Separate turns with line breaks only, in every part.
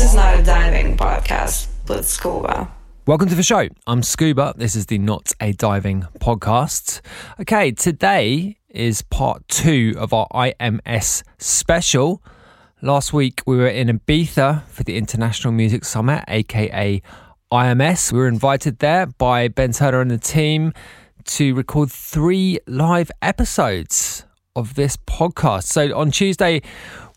This is not a diving podcast with Scuba.
Welcome to the show. I'm Scuba. This is the Not a Diving podcast. Okay, today is part two of our IMS special. Last week we were in Ibiza for the International Music Summit, aka IMS. We were invited there by Ben Turner and the team to record three live episodes of this podcast. So on Tuesday,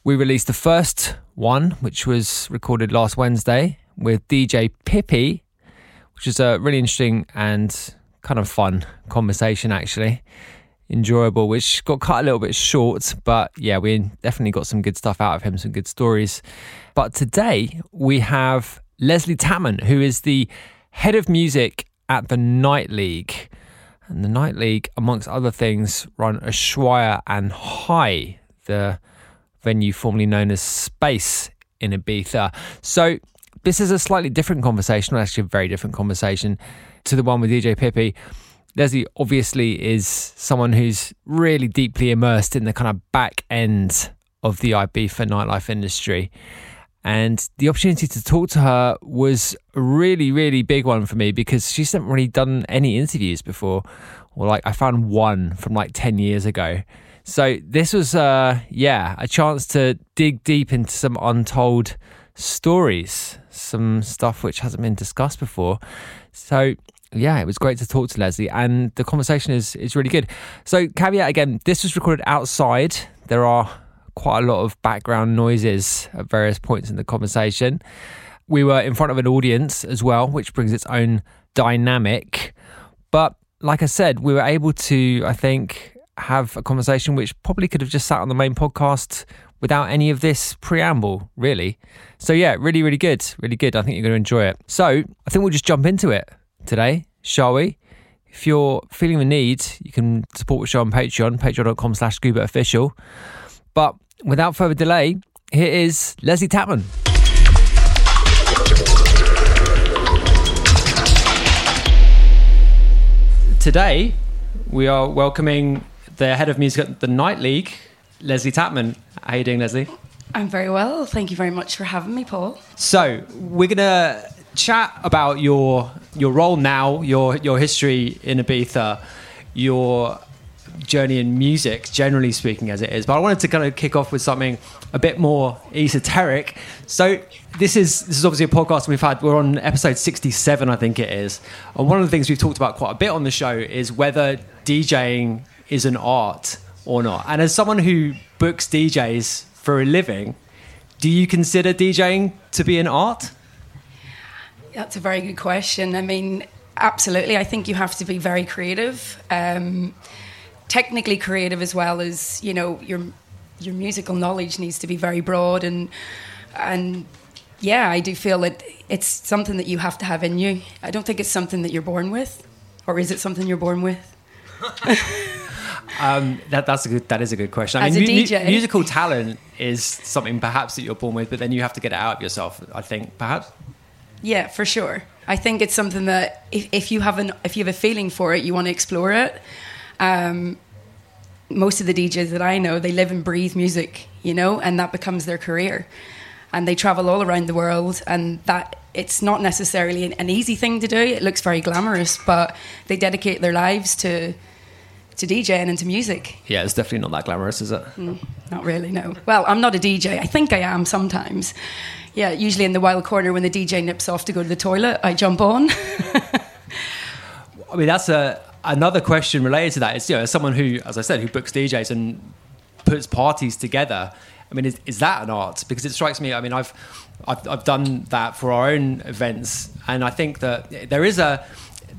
we released the first one, which was recorded last Wednesday with DJ Pippi, which is a really interesting and kind of fun conversation, actually. Enjoyable, which got cut a little bit short, but yeah, we definitely got some good stuff out of him, some good stories. But today we have Leslee Tatman, who is the head of music at the Night League. And the Night League, amongst other things, run Ushuaia and Hi, the venue formerly known as Space in Ibiza. So this is a slightly different conversation, or actually a very different conversation to the one with DJ Pippi. Leslee obviously is someone who's really deeply immersed in the kind of back end of the Ibiza nightlife industry. And the opportunity to talk to her was a really, really big one for me because she's not really done any interviews before. Or like I found one from like 10 years ago. So this was, uh, yeah, a chance to dig deep into some untold stories, some stuff which hasn't been discussed before. So yeah, it was great to talk to Leslee, and the conversation is is really good. So caveat again, this was recorded outside. There are quite a lot of background noises at various points in the conversation. We were in front of an audience as well, which brings its own dynamic. But like I said, we were able to, I think, have a conversation which probably could have just sat on the main podcast without any of this preamble, really. So, yeah, really, really good. Really good. I think you're going to enjoy it. So, I think we'll just jump into it today, shall we? If you're feeling the need, you can support the show on Patreon, patreon.com slash official. But without further delay, here is Leslee Tatman. Today, we are welcoming the head of music at the Night League, Leslee Tatman. How are you doing, Leslee?
I'm very well. Thank you very much for having me, Paul.
So we're gonna chat about your your role now, your your history in Ibiza, your journey in music, generally speaking, as it is. But I wanted to kind of kick off with something a bit more esoteric. So this is this is obviously a podcast we've had. We're on episode sixty-seven, I think it is. And one of the things we've talked about quite a bit on the show is whether DJing is an art or not. And as someone who books DJs for a living, do you consider DJing to be an art?
That's a very good question. I mean, absolutely. I think you have to be very creative um,
technically creative as well as you know your your musical knowledge needs to be very broad and and yeah, I do feel that it's something that you have to have in you. I don't think it's something that you're born with, or is it something you're born with?
um, that, that's a good. That is a good question.
I As mean, mu- DJ.
musical talent is something perhaps that you're born with, but then you have to get it out of yourself. I think perhaps.
Yeah, for sure. I think it's something that if, if you have an if you have a feeling for it, you want to explore it. Um, most of the DJs that I know, they live and breathe music, you know, and that becomes their career and they travel all around the world and that it's not necessarily an, an easy thing to do it looks very glamorous but they dedicate their lives to to DJing and to music.
Yeah, it's definitely not that glamorous, is it?
Mm, not really, no. Well, I'm not a DJ. I think I am sometimes. Yeah, usually in the wild corner when the DJ nips off to go to the toilet, I jump on.
I mean, that's a another question related to that. It's you know, as someone who, as I said, who books DJs and puts parties together. I mean, is, is that an art? Because it strikes me. I mean, I've, I've I've done that for our own events, and I think that there is a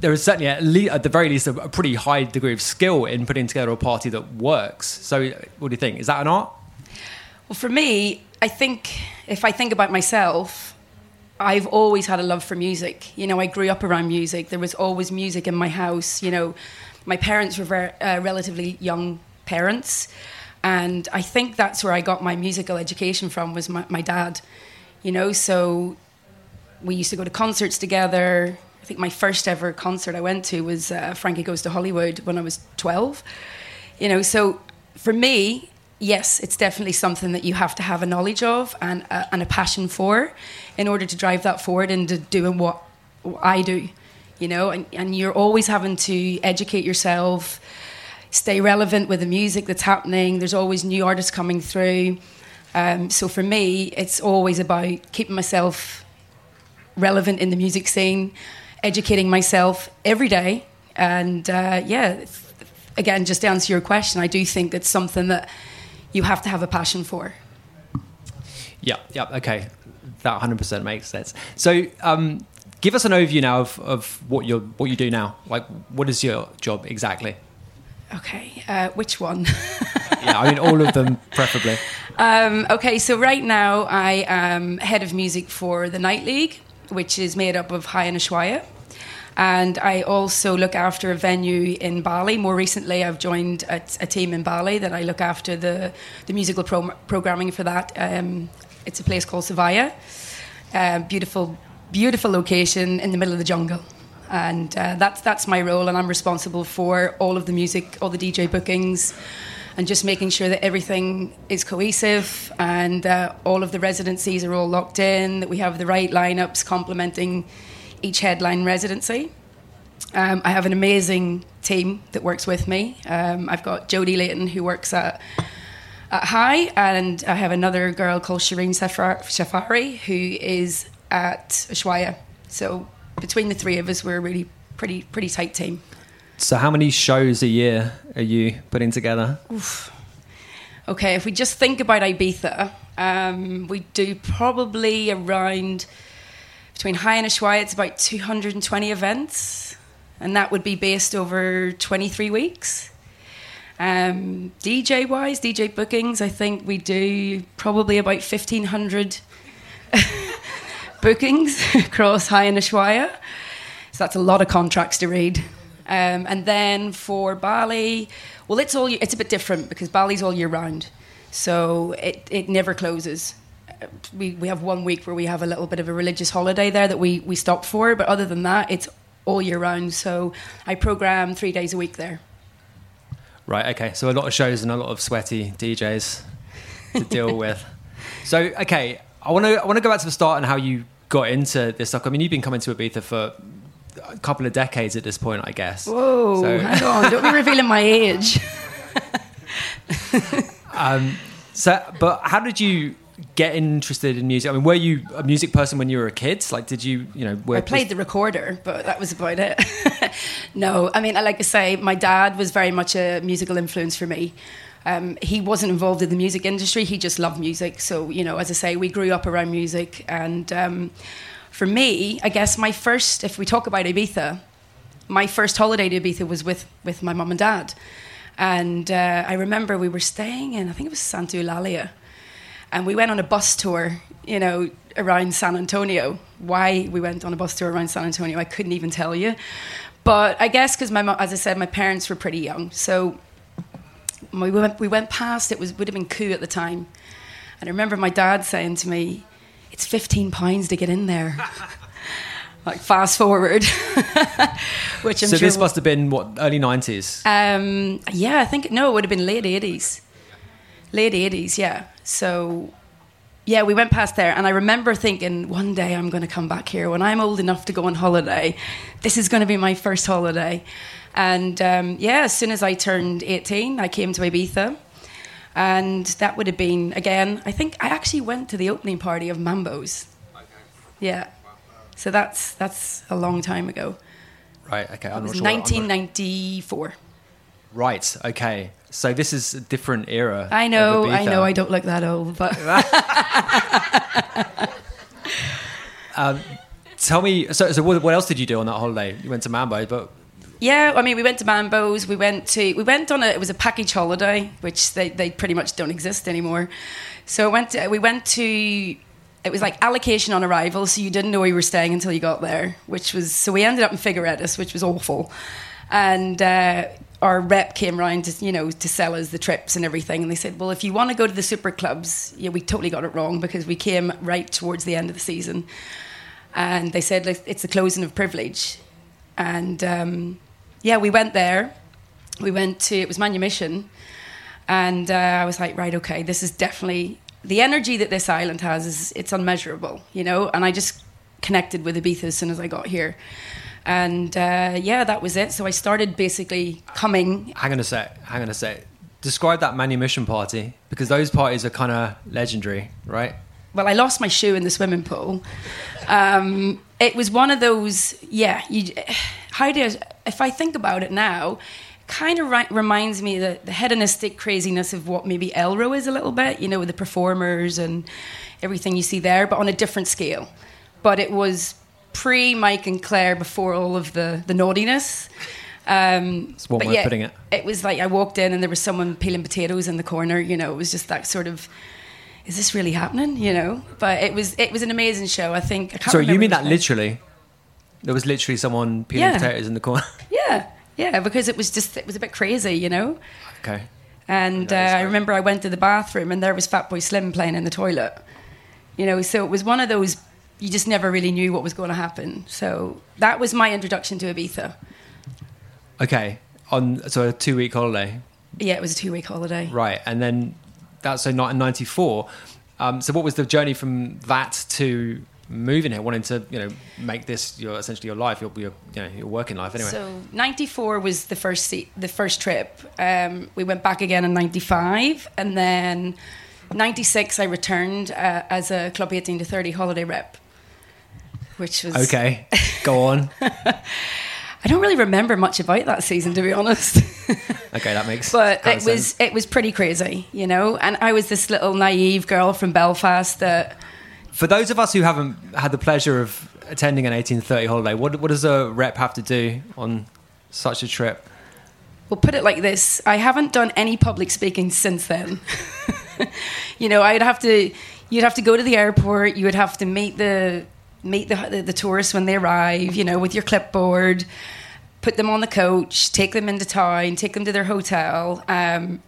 there is certainly at, at the very least a, a, pretty high degree of skill in putting together a party that works. So, what do you think? Is that an art?
Well, for me, I think if I think about myself, I've always had a love for music. You know, I grew up around music. There was always music in my house. You know, my parents were very, uh, relatively young parents and I think that's where I got my musical education from was my, my dad, you know. So we used to go to concerts together. I think my first ever concert I went to was uh, Frankie Goes to Hollywood when I was twelve, you know. So for me, yes, it's definitely something that you have to have a knowledge of and a, and a passion for, in order to drive that forward into doing what, what I do, you know. And, and you're always having to educate yourself stay relevant with the music that's happening. There's always new artists coming through. Um, so for me, it's always about keeping myself relevant in the music scene, educating myself every day. And uh, yeah, again, just to answer your question, I do think it's something that you have to have a passion for.
Yeah, yeah, okay. That 100% makes sense. So, um, give us an overview now of, of what, you what you do now. Like, what is your job exactly?
Okay, uh, which one?
yeah, I mean all of them, preferably.
Um, okay, so right now I am head of music for the Night League, which is made up of Hi and Ushuaia. And I also look after a venue in Bali. More recently, I've joined a, a team in Bali that I look after the, the musical pro- programming for that. Um, it's a place called Savaya. Uh, beautiful, beautiful location in the middle of the jungle and uh, that's that's my role, and I'm responsible for all of the music, all the DJ bookings, and just making sure that everything is cohesive and uh, all of the residencies are all locked in, that we have the right lineups complementing each headline residency. Um, I have an amazing team that works with me. Um, I've got Jodie Layton who works at at Hi, and I have another girl called Shireen Safari who is at Ushuaia. So between the three of us, we're a really pretty pretty tight team.
So, how many shows a year are you putting together?
Oof. Okay, if we just think about Ibiza, um, we do probably around between Hi and Ushuaia, it's about 220 events, and that would be based over 23 weeks. Um, DJ wise, DJ bookings, I think we do probably about 1,500 bookings across Hi and Ushuaia. So that's a lot of contracts to read. Um, and then for Bali, well, it's all it's a bit different because Bali's all year round, so it, it never closes. We, we have one week where we have a little bit of a religious holiday there that we, we stop for, but other than that, it's all year round. So I program three days a week there.
Right. Okay. So a lot of shows and a lot of sweaty DJs to deal with. So okay, I want to I want to go back to the start and how you got into this stuff? I mean, you've been coming to Ibiza for a couple of decades at this point, I guess.
Whoa, so. hang on, don't be revealing my age.
um, so, but how did you get interested in music? I mean, were you a music person when you were a kid? Like, did you, you know,
I played the recorder, but that was about it. no, I mean, I like to say my dad was very much a musical influence for me. Um, he wasn't involved in the music industry. He just loved music. So, you know, as I say, we grew up around music. And um, for me, I guess my first, if we talk about Ibiza, my first holiday to Ibiza was with, with my mum and dad. And uh, I remember we were staying in, I think it was Santa Eulalia, and we went on a bus tour, you know, around San Antonio. Why we went on a bus tour around San Antonio, I couldn't even tell you. But I guess because my, as I said, my parents were pretty young, so we went, we went past. It was would have been Ku at the time, and I remember my dad saying to me, "It's fifteen pounds to get in there." like fast forward, which I'm
so
sure
this must have been what early nineties.
um, yeah, I think no, it would have been late eighties, late eighties. Yeah. So, yeah, we went past there, and I remember thinking, one day I'm going to come back here when I'm old enough to go on holiday. This is going to be my first holiday, and um, yeah, as soon as I turned eighteen, I came to Ibiza. And that would have been again. I think I actually went to the opening party of Mambo's. Yeah, so that's that's a long time ago.
Right. Okay.
It was
not sure.
1994.
Right. Okay. So this is a different era.
I know, I know, I don't look that old, but
Tell me. So, so what, what else did you do on that holiday? You went to Mambo, but
yeah, I mean, we went to Mambo's. We went to we went on a it was a package holiday, which they, they pretty much don't exist anymore. So we went to, we went to it was like allocation on arrival, so you didn't know where you were staying until you got there, which was so we ended up in Figueretas, which was awful, and. Uh, our rep came round to you know to sell us the trips and everything, and they said, "Well, if you want to go to the super clubs, yeah, we totally got it wrong because we came right towards the end of the season, and they said it's the closing of privilege, and um, yeah, we went there. We went to it was Manumission, and uh, I was like, right, okay, this is definitely the energy that this island has is it's unmeasurable, you know. And I just connected with Ibiza as soon as I got here, and uh, yeah, that was it. So I started basically coming.
hang on a sec. Hang on a sec. Describe that manumission party because those parties are kind of legendary, right?
well, I lost my shoe in the swimming pool. Um, it was one of those, yeah. You, how do I, if I think about it now, kind of ri- reminds me the, the hedonistic craziness of what maybe Elrow is a little bit, you know, with the performers and everything you see there, but on a different scale. But it was pre Mike and Claire before all of the the naughtiness. Um,
That's one
but
way of
yeah,
putting it.
It was like I walked in and there was someone peeling potatoes in the corner. You know, it was just that sort of is this really happening? You know, but it was it was an amazing show. I think. I can't
Sorry, you mean that
name.
literally? There was literally someone peeling
Yeah.
potatoes in the corner.
Yeah, yeah, because it was just it was a bit crazy, you know.
okay.
And uh, I remember I went to the bathroom and there was Fatboy Slim playing in the toilet. You know, so it was one of those you just never really knew what was going to happen. So that was my introduction to Ibiza.
Okay. On so a two week holiday,
Yeah, it was a two week holiday.
right? And then that's so not in '94. Um, so what was the journey from that to moving here, wanting to you know make this your essentially your life, your your you know your working life anyway?
So '94 was the first se- the first trip. Um, we went back again in ¡95, and then '96 I returned uh, as a Club 18 to 30 holiday rep, which was
okay, go on.
I don't really remember much about that season to be honest.
Okay, that makes.
Sense.
But
it was
sense.
it was pretty crazy, you know. And I was this little naive girl from Belfast that
For those of us who haven't had the pleasure of attending an 1830 holiday, what what does a rep have to do on such a trip?
We'll put it like this: I haven't done any public speaking since then. you know, I'd have to, you'd have to go to the airport. You would have to meet the meet the, the the tourists when they arrive. You know, with your clipboard, put them on the coach, take them into town, take them to their hotel. Um,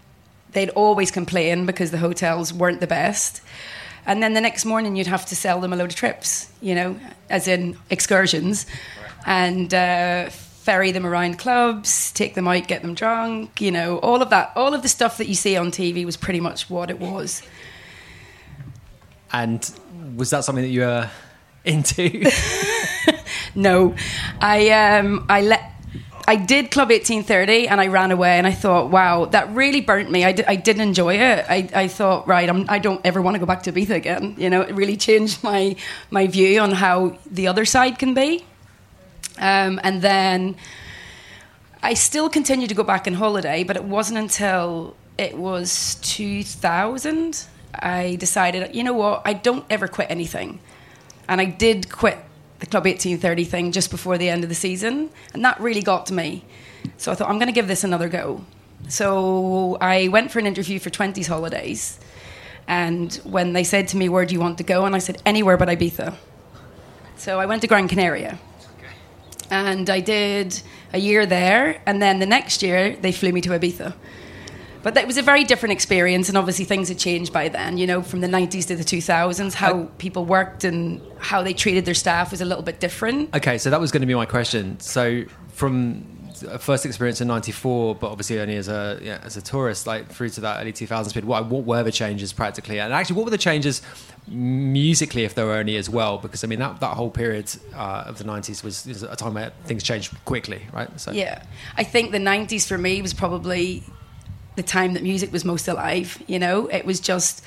they'd always complain because the hotels weren't the best. And then the next morning, you'd have to sell them a load of trips, you know, as in excursions, and uh, ferry them around clubs, take them out, get them drunk, you know, all of that. All of the stuff that you see on TV was pretty much what it was.
And was that something that you were into?
No, I um, I let. I did Club 1830 and I ran away and I thought, wow, that really burnt me. I, di- I didn't enjoy it. I, I thought, right, I'm, I don't ever want to go back to Ibiza again. You know, it really changed my, my view on how the other side can be. Um, and then I still continued to go back on holiday, but it wasn't until it was 2000 I decided, you know what, I don't ever quit anything. And I did quit the Club 1830 thing just before the end of the season, and that really got to me. So I thought, I'm going to give this another go. So I went for an interview for 20s holidays. And when they said to me, Where do you want to go? And I said, Anywhere but Ibiza. So I went to Gran Canaria. And I did a year there. And then the next year, they flew me to Ibiza. But that was a very different experience, and obviously things had changed by then. You know, from the '90s to the 2000s, how people worked and how they treated their staff was a little bit different.
Okay, so that was going to be my question. So from a first experience in '94, but obviously only as a yeah, as a tourist, like through to that early 2000s period. What, what were the changes practically, and actually, what were the changes musically, if there were any as well? Because I mean, that that whole period uh, of the '90s was, was a time where things changed quickly, right?
So yeah, I think the '90s for me was probably the time that music was most alive. You know, it was just.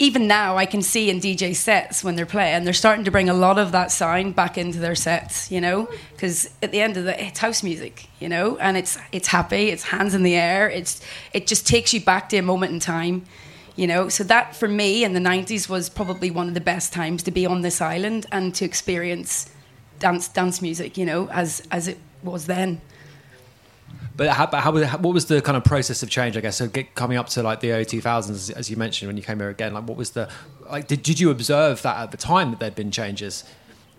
Even now, I can see in DJ sets when they're playing, they're starting to bring a lot of that sound back into their sets. You know, because at the end of the, it's house music. You know, and it's it's happy, it's hands in the air, it's it just takes you back to a moment in time. You know, so that for me in the '90s was probably one of the best times to be on this island and to experience dance dance music. You know, as as it was then.
But how, how, what was the kind of process of change? I guess so. Get, coming up to like the early 2000s, as you mentioned when you came here again, like what was the like? Did, did you observe that at the time that there'd been changes,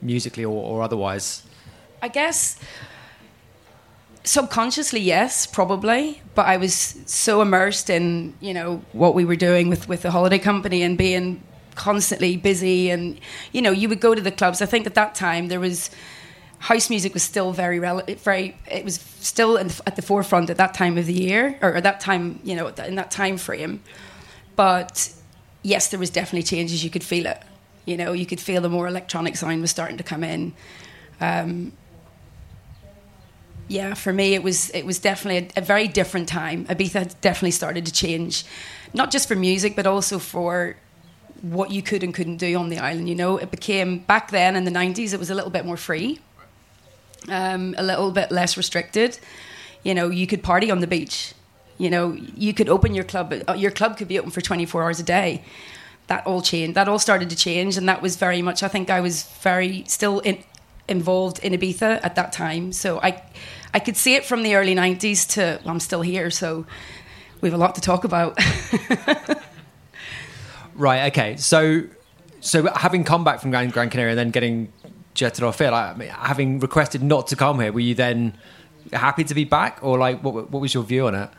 musically or, or otherwise?
I guess subconsciously, yes, probably. But I was so immersed in you know what we were doing with with the holiday company and being constantly busy, and you know you would go to the clubs. I think at that time there was house music was still very relevant. very it was still the, at the forefront at that time of the year or at that time you know in that time frame. But yes there was definitely changes. You could feel it. You know you could feel the more electronic sound was starting to come in. Um, yeah for me it was it was definitely a, a very different time. Ibiza definitely started to change not just for music but also for what you could and couldn't do on the island you know? It became back then in the 90s it was a little bit more free um, a little bit less restricted. You know, you could party on the beach. You know, you could open your club. Uh, your club could be open for 24 hours a day. That all changed. That all started to change, and that was very much. I think I was very still in, involved in Ibiza at that time. So I, I could see it from the early 90s to well, I'm still here. So we have a lot to talk about.
right. Okay. So, so having come back from Gran, Gran Canaria and then getting jetted off it. Like, having requested not to come here, were you then happy to be back, or like what, what was your view on it?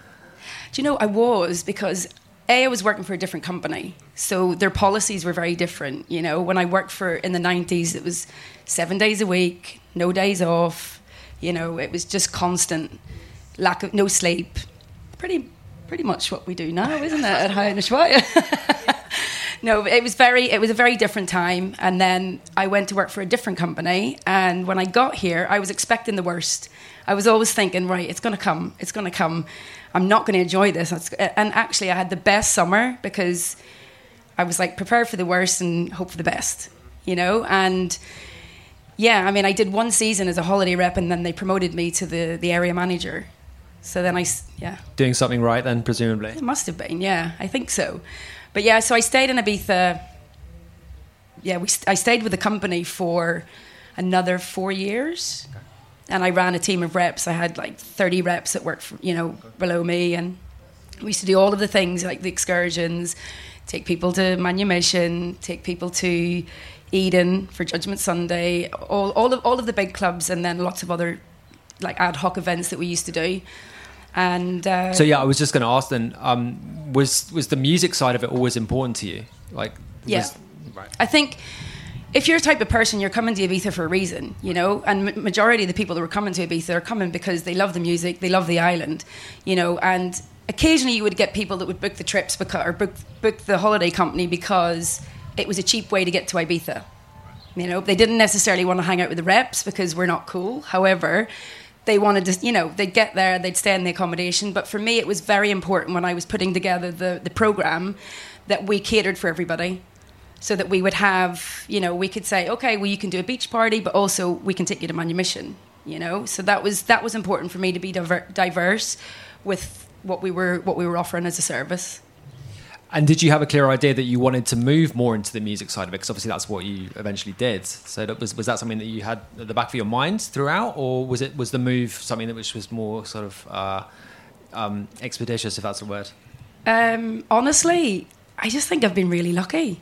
Do you know I was because a I was working for a different company, so their policies were very different. You know, when I worked for in the nineties, it was seven days a week, no days off. You know, it was just constant lack of no sleep. Pretty pretty much what we do now, isn't it? At Hi no, it was very it was a very different time. And then I went to work for a different company. And when I got here, I was expecting the worst. I was always thinking, right, it's going to come, it's going to come. I'm not going to enjoy this. And actually, I had the best summer because I was like prepared for the worst and hope for the best, you know. And yeah, I mean, I did one season as a holiday rep, and then they promoted me to the the area manager. So then I, yeah,
doing something right then, presumably.
It must have been, yeah, I think so. But yeah, so I stayed in Ibiza. Yeah, we, I stayed with the company for another four years. Okay. And I ran a team of reps. I had like 30 reps that worked, for, you know, okay. below me. And we used to do all of the things like the excursions, take people to Manumission, take people to Eden for Judgment Sunday, all, all, of, all of the big clubs, and then lots of other like ad hoc events that we used to do. And uh,
so yeah, I was just going to ask then, um, was was the music side of it always important to you? Like,
yeah, was, right. I think if you're a type of person, you're coming to Ibiza for a reason, you know. And majority of the people that were coming to Ibiza are coming because they love the music, they love the island, you know. And occasionally, you would get people that would book the trips because, or book book the holiday company because it was a cheap way to get to Ibiza. You know, they didn't necessarily want to hang out with the reps because we're not cool. However, they wanted to, you know, they'd get there, they'd stay in the accommodation. But for me, it was very important when I was putting together the, the program that we catered for everybody. So that we would have, you know, we could say, okay, well, you can do a beach party, but also we can take you to Manumission, you know. So that was that was important for me to be diver- diverse with what we were what we were offering as a service.
And did you have a clear idea that you wanted to move more into the music side of it? Because obviously that's what you eventually did. So that was was that something that you had at the back of your mind throughout, or was it was the move something that which was more sort of uh, um, expeditious, if that's a word?
Um, honestly, I just think I've been really lucky.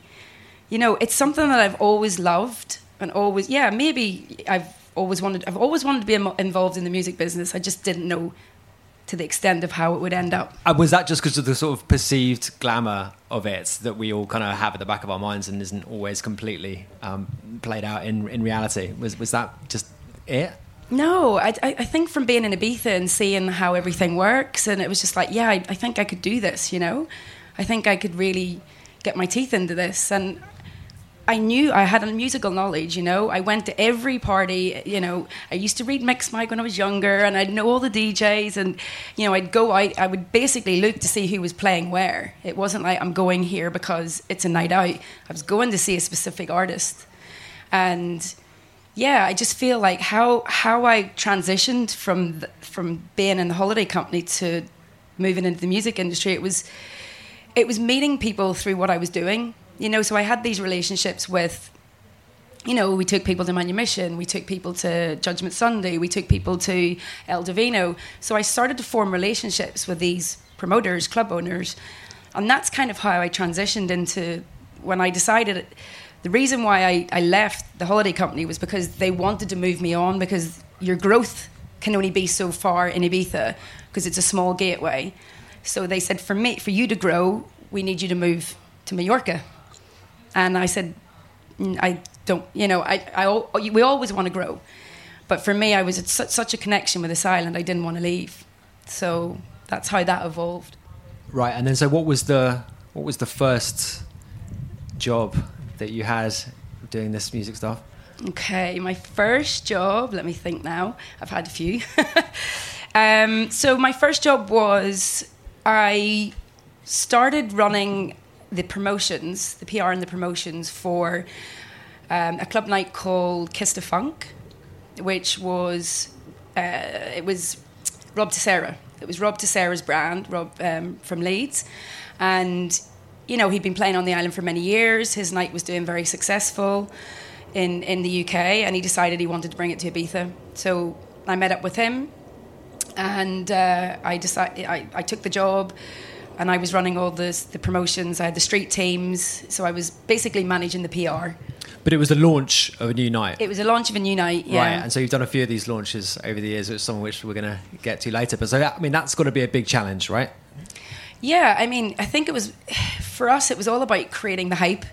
You know, it's something that I've always loved and always, yeah, maybe I've always wanted, I've always wanted to be involved in the music business. I just didn't know to the extent of how it would end up.
And was that just because of the sort of perceived glamour of it that we all kind of have at the back of our minds and isn't always completely um, played out in, in reality? Was, was that just it?
No, I, I I think from being in Ibiza and seeing how everything works, and it was just like, yeah, I, I think I could do this, you know? I think I could really get my teeth into this. And I knew I had a musical knowledge, you know. I went to every party, you know. I used to read Mixmag when I was younger, and I'd know all the DJs, and you know, I'd go out. I would basically look to see who was playing where. It wasn't like I'm going here because it's a night out. I was going to see a specific artist, and yeah, I just feel like how how I transitioned from the, from being in the holiday company to moving into the music industry. It was it was meeting people through what I was doing. You know, so I had these relationships with you know, we took people to Manumission, we took people to Judgment Sunday, we took people to El Divino. So I started to form relationships with these promoters, club owners, and that's kind of how I transitioned into when I decided the reason why I, I left the holiday company was because they wanted to move me on because your growth can only be so far in Ibiza because it's a small gateway. So they said, for me, for you to grow, we need you to move to Mallorca. And I said, "Mm, I don't, you know, I, I, we always want to grow. But for me, I was at such, such a connection with this island, I didn't want to leave. So that's how that evolved.
Right, and then so what was the what was the first job that you had doing this music stuff?
Okay, my first job, let me think now. I've had a few. um, so, my first job was I started running the promotions, the PR and the promotions for um, a club night called Kiss the Funk, which was, uh, it was Rob Tissera. It was Rob Tissera's brand, Rob um, from Leeds. And, you know, he'd been playing on the island for many years. His night was doing very successful in, in the UK, and he decided he wanted to bring it to Ibiza. So I met up with him, and uh, I decided I, I took the job, and I was running all the the promotions. I had the street teams, so I was basically managing the PR.
But it was the launch of a new night.
It was a launch of a new night, yeah.
Right, and so you've done a few of these launches over the years, which some of which we're going to get to later. But so that, I mean, that's got to be a big challenge, right?
Yeah, I mean, I think it was for us. It was all about creating the hype,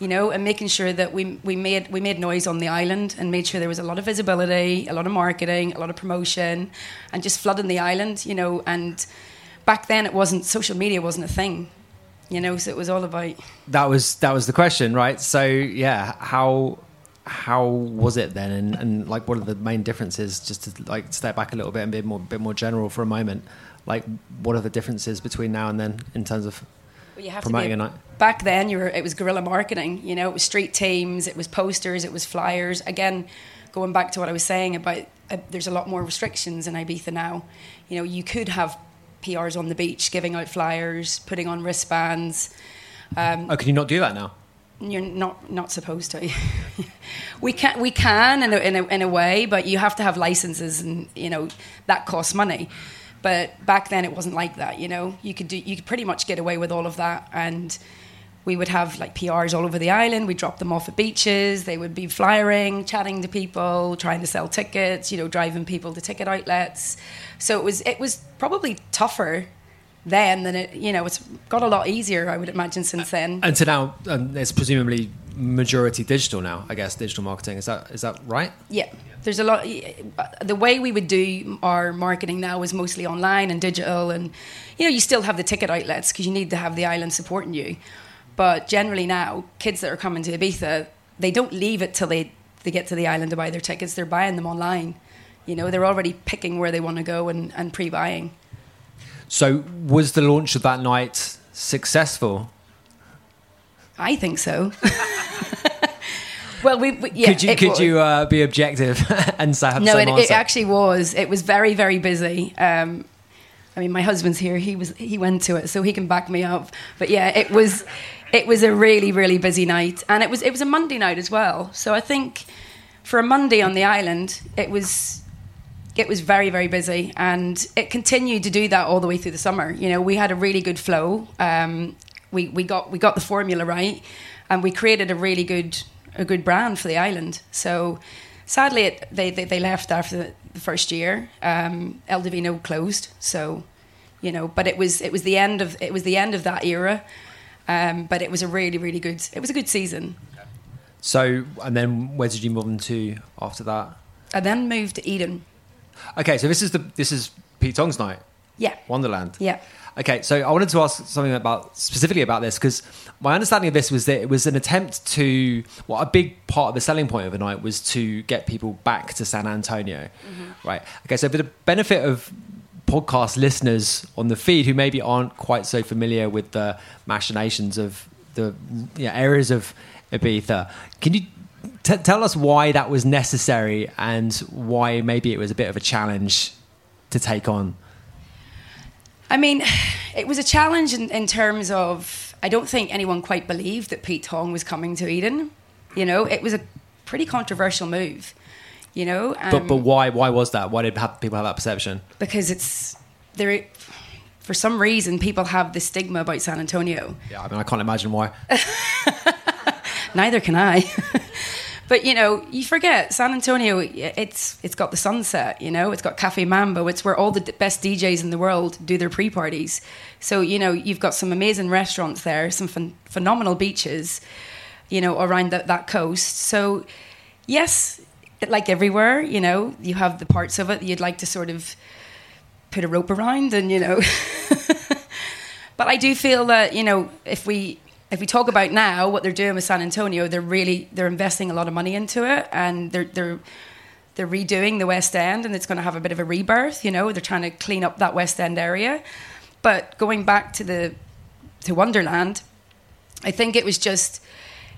you know, and making sure that we we made we made noise on the island and made sure there was a lot of visibility, a lot of marketing, a lot of promotion, and just flooding the island, you know. And back then, it wasn't social media wasn't a thing, you know. So it was all about
That was that was the question, right? So yeah, how how was it then, and, and like what are the main differences? Just to like step back a little bit and be more bit more general for a moment. Like, what are the differences between now and then in terms of
Well, you have
promoting
to
a night?
Back then, you were it was guerrilla marketing. You know, it was street teams, it was posters, it was flyers. Again, going back to what I was saying about uh, there's a lot more restrictions in Ibiza now. You know, you could have PRs on the beach giving out flyers, putting on wristbands. Um,
Oh, can you not do that now?
you're not not supposed to. we can we can in a, in a in a way, but you have to have licenses, and you know that costs money. But back then it wasn't like that. You know, you could do you could pretty much get away with all of that, and we would have like PRs all over the island. We'd drop them off at beaches. They would be flyering, chatting to people, trying to sell tickets. You know, driving people to ticket outlets. So it was it was probably tougher then than it. You know, it's got a lot easier. I would imagine since then.
And so now um, it's presumably majority digital now. I guess digital marketing is that is that right?
Yeah, there's a lot. The way we would do our marketing now is mostly online and digital, and you know you still have the ticket outlets because you need to have the island supporting you. But generally now, kids that are coming to Ibiza, they don't leave it till they they get to the island to buy their tickets. They're buying them online. You know, they're already picking where they want to go and, and pre-buying.
So was the launch of that night successful?
I think so. well, we, we yeah.
could you could
was.
you uh, be objective and say
no, it, it actually was. It was very, very busy. Um, I mean, my husband's here. He was he went to it, so he can back me up. But yeah, it was it was a really, really busy night, and it was it was a Monday night as well. So I think for a Monday on the island, it was it was very very busy, and it continued to do that all the way through the summer. You know, we had a really good flow. Um, we we got we got the formula right, and we created a really good a good brand for the island. So sadly, it, they, they, they left after the, the first year. Um, El Divino closed, so you know. But it was it was the end of it was the end of that era. Um, but it was a really really good it was a good season.
So, and then where did you move on to after that?
I then moved to Eden.
Okay, so this is the this is Pete Tong's night,
Yeah,
Wonderland.
yeah.
Okay, so I wanted to ask something about specifically about this because my understanding of this was that it was an attempt to, well, a big part of the selling point of the night was to get people back to San Antonio, right? Okay, so for the benefit of podcast listeners on the feed who maybe aren't quite so familiar with the machinations of the you know, areas of Ibiza, can you t- tell us why that was necessary and why maybe it was a bit of a challenge to take on?
I mean, it was a challenge in, in terms of I don't think anyone quite believed that Pete Tong was coming to Eden. You know, it was a pretty controversial move. You know, um,
But but why why was that? Why did people have that perception?
because it's there. For some reason, people have this stigma about San Antonio.
Yeah, I mean I can't imagine why.
Neither can I. but you know, you forget San Antonio. It's it's got the sunset. You know, it's got Cafe Mambo. It's where all the d- best DJs in the world do their pre parties. So you know, you've got some amazing restaurants there, some phen- phenomenal beaches. You know, around that that coast. So yes, like everywhere, you know, you have the parts of it that you'd like to sort of put a rope around, and you know. But I do feel that you know if we if we talk about now what they're doing with San Antonio, they're really they're investing a lot of money into it, and they're they're they're redoing the West End, and it's going to have a bit of a rebirth. You know, they're trying to clean up that West End area. But going back to the to Wonderland, I think it was just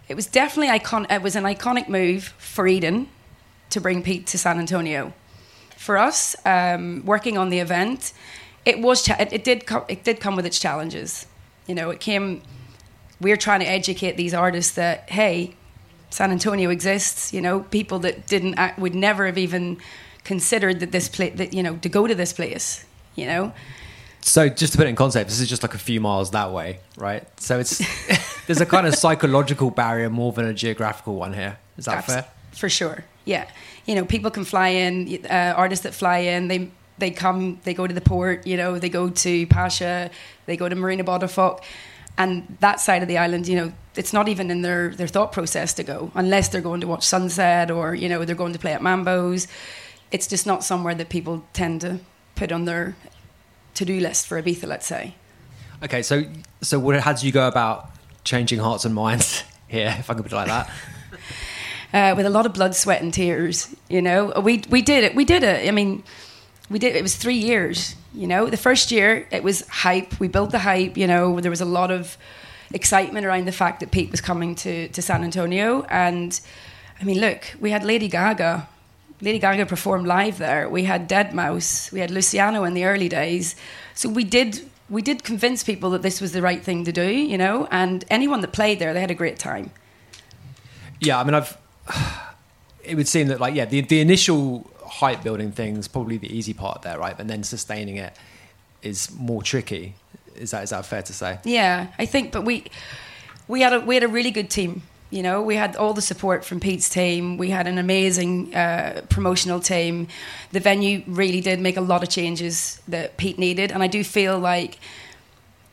it was definitely icon. It was an iconic move for Eden to bring Pete to San Antonio. For us, um, working on the event, it was cha- it, it did co- it did come with its challenges. You know, it came. We're trying to educate these artists that hey, San Antonio exists. You know, people that didn't act, would never have even considered that this place that you know to go to this place. You know,
So just to put it in context, this is just like a few miles that way, right? So it's there's a kind of psychological barrier more than a geographical one here. Is that
Abs-
fair?
For sure. Yeah. You know, people can fly in, uh, artists that fly in, they they come, they go to the port, you know, they go to Pacha, they go to Marina Botafoc. And that side of the island, you know, it's not even in their, their thought process to go, unless they're going to watch sunset or, you know, they're going to play at Mambo's. It's just not somewhere that people tend to put on their to do list for Ibiza, let's say.
Okay, so so what, how do you go about changing hearts and minds here, if I can put it like that?
Uh, with a lot of blood, sweat, and tears. You know, we we did it. We did it. I mean, we did. It was three years. You know, the first year it was hype. We built the hype. You know, there was a lot of excitement around the fact that Pete was coming to to San Antonio, and I mean, look, we had Lady Gaga. Lady Gaga performed live there. We had Deadmau5. We had Luciano in the early days. So we did we did convince people that this was the right thing to do. You know, and anyone that played there, they had a great time.
Yeah, I mean, I've. It would seem that, like, yeah, the the initial hype building thing's probably the easy part there, right? And then sustaining it is more tricky. Is that is that fair to say?
Yeah, I think, but we we had a we had a really good team. You know, we had all the support from Pete's team. We had an amazing uh, promotional team. The venue really did make a lot of changes that Pete needed, and I do feel like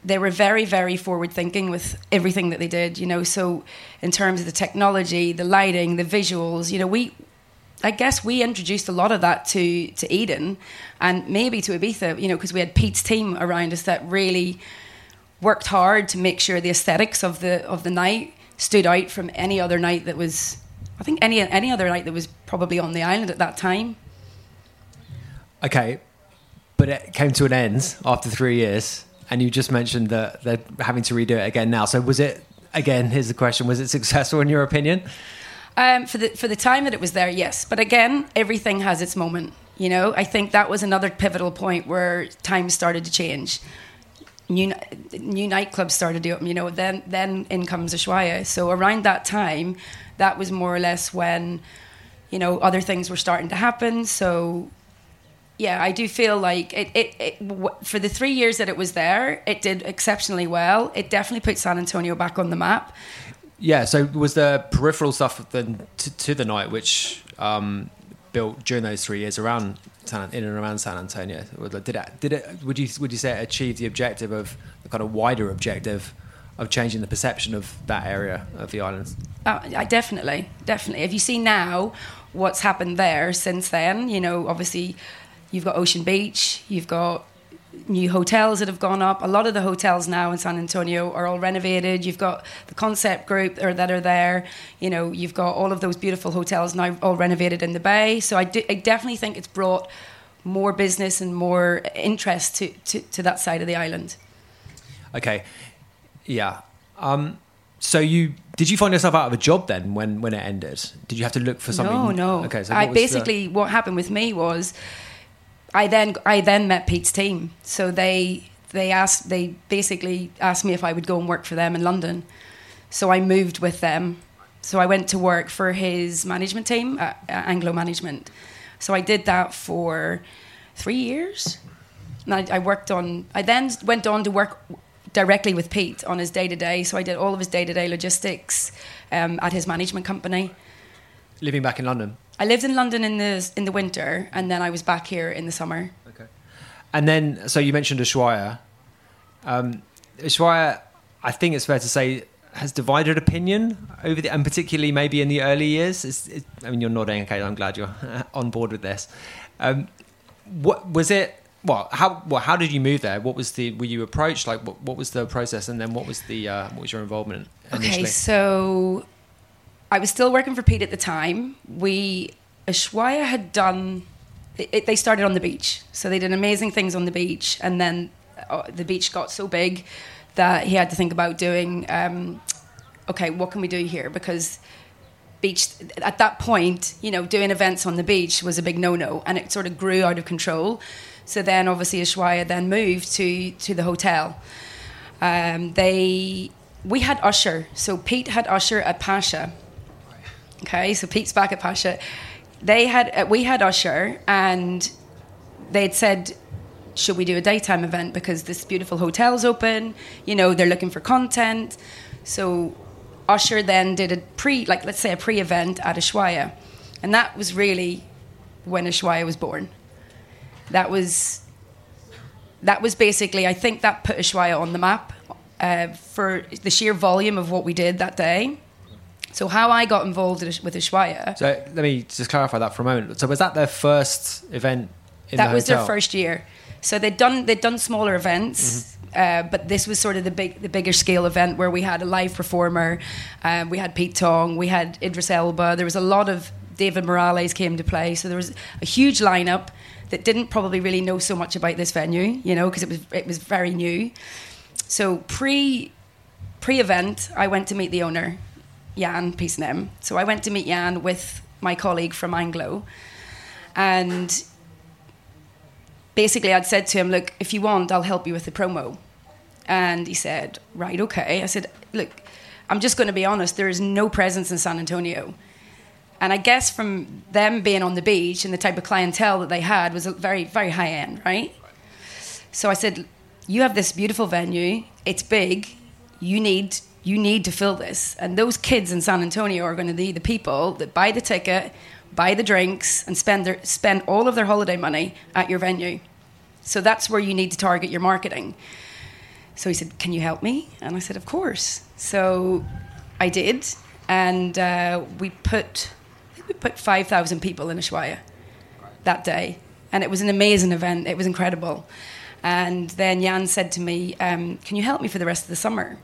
they were very, very forward thinking with everything that they did. You know, so in terms of the technology, the lighting, the visuals, you know, we. I guess we introduced a lot of that to, to Eden and maybe to Ibiza, you know, because we had Pete's team around us that really worked hard to make sure the aesthetics of the of the night stood out from any other night that was I think any any other night that was probably on the island at that time.
Okay, but it came to an end after three years, and you just mentioned that they're having to redo it again now. So was it again? Here's the question: Was it successful in your opinion?
Um, for the for the time that it was there, yes. But again, everything has its moment. You know, I think that was another pivotal point where times started to change. New new nightclubs started to open. You know, then then in comes Ushuaia. So around that time, that was more or less when, you know, other things were starting to happen. So yeah, I do feel like it, it, it w- for the three years that it was there, it did exceptionally well. It definitely put San Antonio back on the map.
Yeah. So was there peripheral stuff then to, to the night which um, built during those three years around San, in and around San Antonio? Did it? Did it? Would you would you say it achieved the objective of the kind of wider objective of changing the perception of that area of the islands?
Uh, I definitely, definitely. If you see now what's happened there since then, you know, obviously you've got Ocean Beach, you've got new hotels that have gone up. A lot of the hotels now in San Antonio are all renovated. You've got the concept group or that are there. You know, you've got all of those beautiful hotels now all renovated in the bay. So I, do, I definitely think it's brought more business and more interest to, to, to that side of the island.
Okay. Yeah. Um, so you did you find yourself out of a job then when when it ended? Did you have to look for something?
No, no.
Okay. So
I
what the-
basically what happened with me was I then I then met Pete's team. So they they asked they basically asked me if I would go and work for them in London. So I moved with them. So I went to work for his management team, Anglo Management. So I did that for three years. And I, I worked on. I then went on to work directly with Pete on his day to day. So I did all of his day to day logistics um, at his management company.
living back in London.
I lived in London in the in the winter, and then I was back here in the summer.
Okay. And then, so you mentioned Ushuaia. Um, Ushuaia, I think it's fair to say, has divided opinion over the, and particularly maybe in the early years. It's, it, I mean, you're nodding. Okay, I'm glad you're on board with this. Um, what was it? Well, how well, how did you move there? What was the? Were you approached? Like, what, what was the process? And then, what was the? Uh, what was your involvement initially?
Okay, so I was still working for Pete at the time. We Ushuaia had done. It, they started on the beach, so they did amazing things on the beach, and then uh, the beach got so big that he had to think about doing. Um, okay, what can we do here? Because beach at that point, you know, doing events on the beach was a big no-no, and it sort of grew out of control. So then, obviously, Ushuaia then moved to to the hotel. Um, they we had Usher, so Pete had Usher at Pacha. Okay, so Pete's back at Pacha. They had uh, we had Usher, and they'd said, "Should we do a daytime event because this beautiful hotel's open? You know, they're looking for content." So Usher then did a pre, like let's say a pre-event at Ushuaia, and that was really when Ushuaia was born. That was that was basically I think that put Ushuaia on the map uh, for the sheer volume of what we did that day. So how I got involved with Ushuaia,
So let me just clarify that for a moment. So was that their first event? In
that
the
was their first year. So they'd done they'd done smaller events, uh, but this was sort of the big the bigger scale event where we had a live performer, um, we had Pete Tong, we had Idris Elba. There was a lot of David Morales came to play. So there was a huge lineup that didn't probably really know so much about this venue, you know, because it was it was very new. So pre pre event, I went to meet the owner, Jan Pissenem. So I went to meet Jan with my colleague from Anglo, and basically I'd said to him, "Look, if you want, I'll help you with the promo." And he said, "Right, okay." I said, "Look, I'm just going to be honest. There is no presence in San Antonio." And I guess from them being on the beach and the type of clientele that they had was a very, very high end, right? So I said, "You have this beautiful venue. It's big. You need you need to fill this. And those kids in San Antonio are going to be the people that buy the ticket, buy the drinks, and spend their spend all of their holiday money at your venue. So that's where you need to target your marketing." So he said, "Can you help me?" And I said, "Of course." So I did, and uh, we put I think we put five thousand people in Ushuaia that day, and it was an amazing event. It was incredible. And then Jan said to me, um, "Can you help me for the rest of the summer?"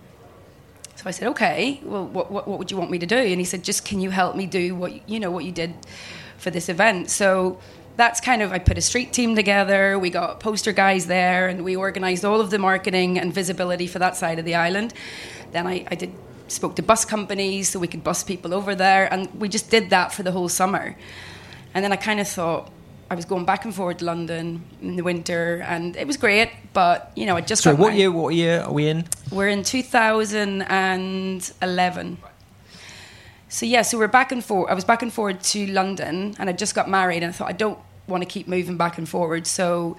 So I said, "Okay. Well, what, what, what would you want me to do?" And he said, "Just can you help me do what you- know what you did for this event?" So that's kind of I put a street team together. We got poster guys there, and we organised all of the marketing and visibility for that side of the island. Then I, I did spoke to bus companies so we could bus people over there, and we just did that for the whole summer. And then I kind of thought I was going back and forward to London in the winter, and it was great. But you know, I just
So what year? What year are we in?
We're in 2011. So yeah, so we're back and forth. I was back and forward to London, and I just got married, and I thought I don't, want to keep moving back and forward. So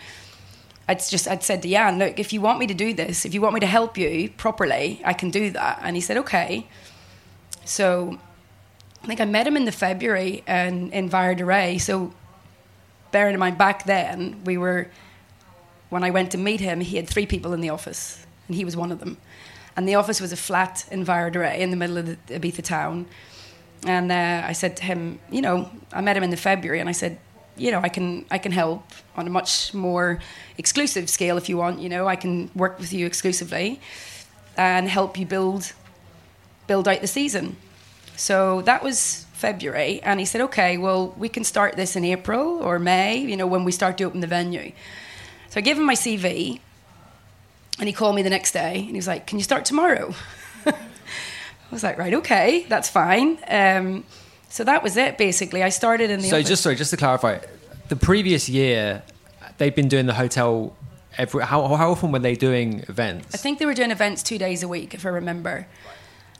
I'd just I'd said to Jan, look, if you want me to do this, if you want me to help you properly, I can do that. And he said, okay. So I think I met him in the February and in Vara de Rey. So bearing in mind back then we were when I went to meet him, he had three people in the office, and he was one of them. And the office was a flat in Vara de Rey in the middle of the Ibiza town. And uh, I said to him, you know, I met him in the February, and I said, you know, I can I can help on a much more exclusive scale if you want. You know, I can work with you exclusively and help you build build out the season. So that was February, and he said, okay, well, we can start this in April or May. You know, when we start to open the venue. So I gave him my CV, and he called me the next day, and he was like, "Can you start tomorrow?" I was like, "Right, okay, that's fine." Um, so that was it. Basically, I started in the.
So
office.
just sorry, just to clarify, the previous year they'd been doing the hotel. Every how how often were they doing events?
I think they were doing events two days a week, if I remember.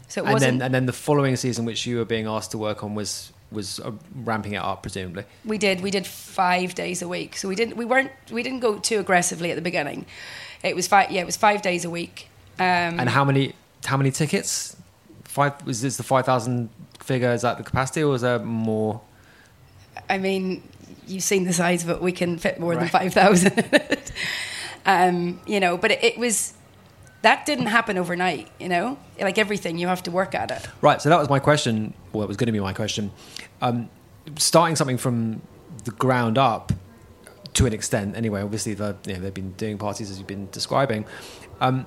So
and then and then the following season, which you were being asked to work on, was was uh, ramping it up, presumably.
we did we did five days a week. So we didn't we weren't we didn't go too aggressively at the beginning. It was five yeah it was five days a week. Um,
And how many how many tickets? Five was this the five thousand figure? Is that the capacity, or was there more?
I mean, you've seen the size of it. We can fit more than five thousand. um, you know, but it, it was that didn't happen overnight. You know, like everything, you have to work at it.
Right. So that was my question. Well, it was going to be my question. Um, starting something from the ground up, to an extent, anyway. Obviously, the, you know, they've been doing parties as you've been describing. Um,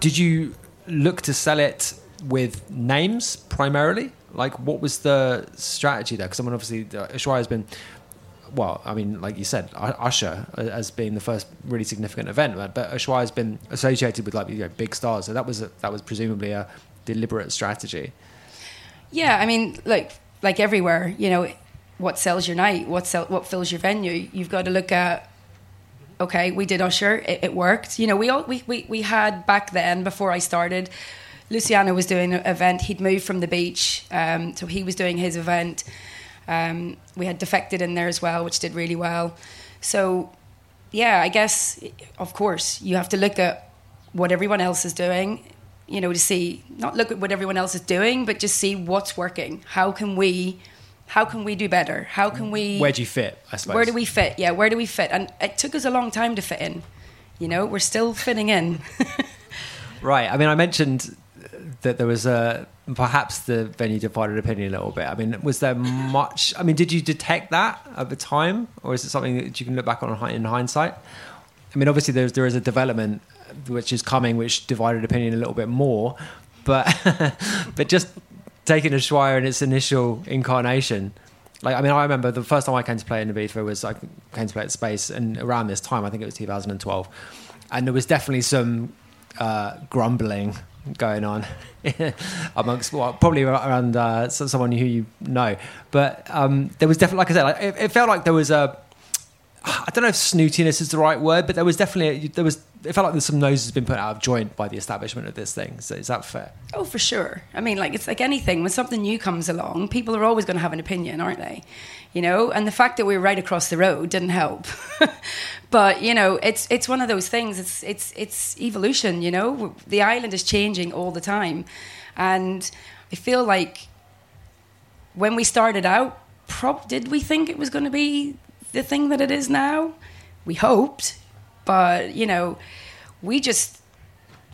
did you look to sell it with names primarily? Like, what was the strategy there? Because someone obviously, uh, has been. Well, I mean, like you said, Usher uh, as being the first really significant event, but- Ushuaia has been associated with like you know, big stars, so that was a, that was presumably a deliberate strategy.
Yeah, I mean, like like everywhere, you know, what sells your night, what sell, what fills your venue. You've got to look at. Okay, we did Usher. It, it worked. You know, we all we, we we had back then before I started. Luciano was doing an event. He'd moved from the beach, um, so he was doing his event. Um, we had defected in there as well, which did really well. So, yeah, I guess of course you have to look at what everyone else is doing you know to see not look at what everyone else is doing but just see what's working how can we how can we do better how can we
Where do you fit? I suppose.
where do we fit yeah where do we fit and it took us a long time to fit in you know we're still fitting in
Right. I mean, I mentioned that there was a perhaps the venue divided opinion a little bit. I mean, was there much? I mean, did you detect that at the time, or is it something that you can look back on in hindsight? I mean, obviously there's there is a development which is coming, which divided opinion a little bit more, but but just taking Ushuaia in its initial incarnation. Like, I mean, I remember the first time I came to play in Ibiza was I came to play at Space, and around this time, I think it was 2012, and there was definitely some uh, grumbling going on amongst well, probably around uh, someone who you know, but um, there was definitely, like I said, like, it, it felt like there was a I don't know if snootiness is the right word, but there was definitely there was. It felt like there's some noses been put out of joint by the establishment of this thing. So is that fair?
oh for sure. I mean like it's like anything. When something new comes along people are always going to have an opinion aren't they? You know? And the fact that we were right across the road didn't help. But you know it's it's one of those things. It's it's it's evolution you know? The island is changing all the time. And i feel like when we started out, prob- did we think it was going to be the thing that it is now? We hoped, but you know, we just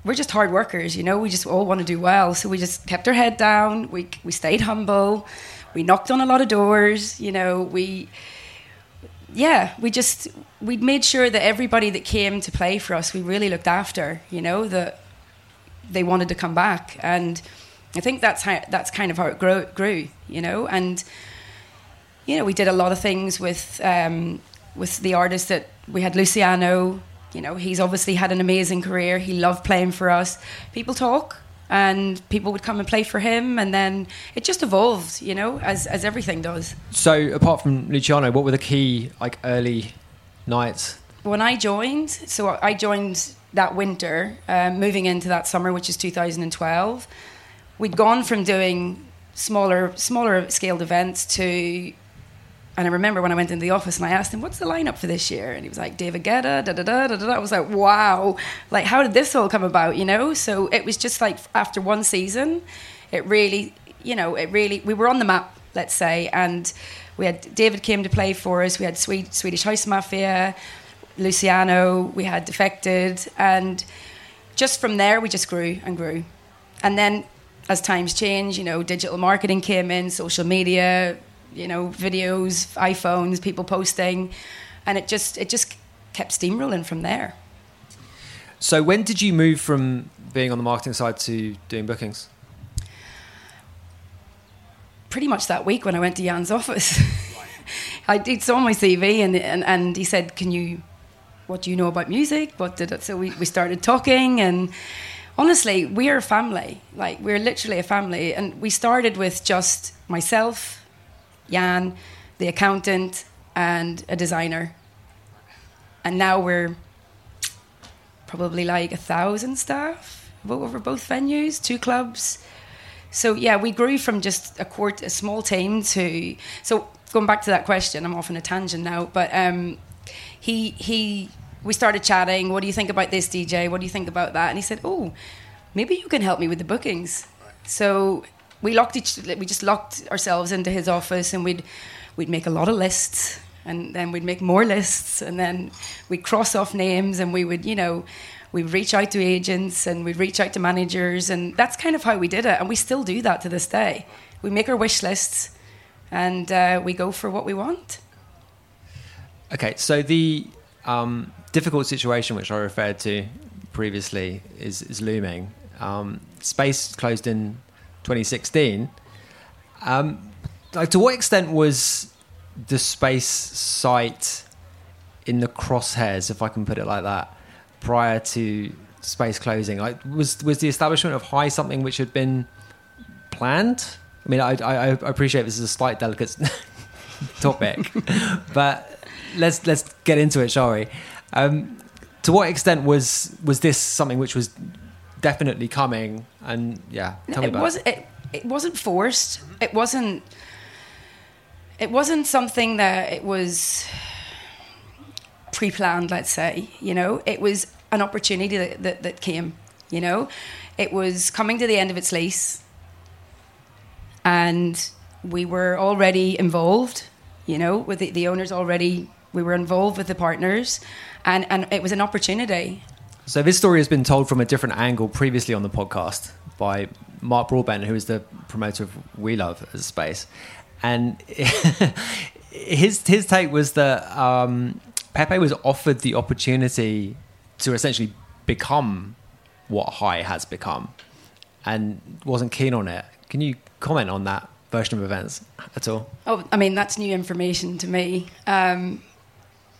we're just hard workers. You know, we just all want to do well, so we just kept our head down. We we stayed humble. We knocked on a lot of doors. You know, we yeah, we just we made sure that everybody that came to play for us, we really looked after. You know that they wanted to come back, and I think that's how that's kind of how it grew. grew you know, and you know we did a lot of things with um, with the artists that we had. Luciano, you know, he's obviously had an amazing career. He loved playing for us. People talk. And people would come and play for him, and then it just evolved, you know, as as everything does.
So apart from Luciano, what were the key like early nights?
when I joined, so I joined that winter, um, moving into that summer, which is 2012. We'd gone from doing smaller, smaller scaled events to And I remember when I went into the office and I asked him, "What's the lineup for this year?" And he was like, "David Guetta, da da da da da." I was like, "Wow! Like, how did this all come about?" You know. So it was just like after one season, it really, you know, it really we were on the map, let's say, and we had David came to play for us. We had Swede, Swedish House Mafia, Luciano. We had Defected, and just from there we just grew and grew, and then as times change, you know, digital marketing came in, social media, you know, videos, iPhones, people posting, and it just it just kept steamrolling from there.
So when did you move from being on the marketing side to doing bookings?
Pretty much that week when I went to Jan's office. I did saw my CV and, and and he said, "Can you, what do you know about music? What did it?" So we, we started talking and honestly, we are a family. Like we're literally a family, and we started with just myself, Jan, the accountant, and a designer, and now we're probably like a thousand staff over both venues, two clubs. So yeah, we grew from just a court, a small team to. So going back to that question, I'm off on a tangent now, but um, he he we started chatting. What do you think about this, DJ? What do you think about that? And he said, Oh, maybe you can help me with the bookings. So we locked each. We just locked ourselves into his office, and we'd we'd make a lot of lists, and then we'd make more lists, and then we'd cross off names, and we would, you know. We'd reach out to agents and we'd reach out to managers, and that's kind of how we did it. And we still do that to this day. We make our wish lists and uh, we go for what we want.
Okay, so the um, difficult situation which I referred to previously is, is looming. Um, space closed in 2016. Um, like, to what extent was the space site in the crosshairs, if I can put it like that, prior to space closing? Like, was was the establishment of Hi something which had been planned? I mean, I, I, I appreciate this is a slight delicate topic, but let's let's get into it, shall we? Um, to what extent was was this something which was definitely coming? And yeah, tell me
it
about
was,
it.
it. It wasn't forced. It wasn't. It wasn't something that it was pre-planned. Let's say, you know, it was an opportunity that, that, that came. You know, it was coming to the end of its lease, and we were already involved. You know, with the, the owners already, we were involved with the partners, and and it was an opportunity.
So this story has been told from a different angle previously on the podcast by Mark Broadbent, who is the promoter of We Love as a space, and his his take was that um, Pepe was offered the opportunity to essentially become what Hi has become, and wasn't keen on it. Can you comment on that version of events at all?
Oh, I mean that's new information to me. Um,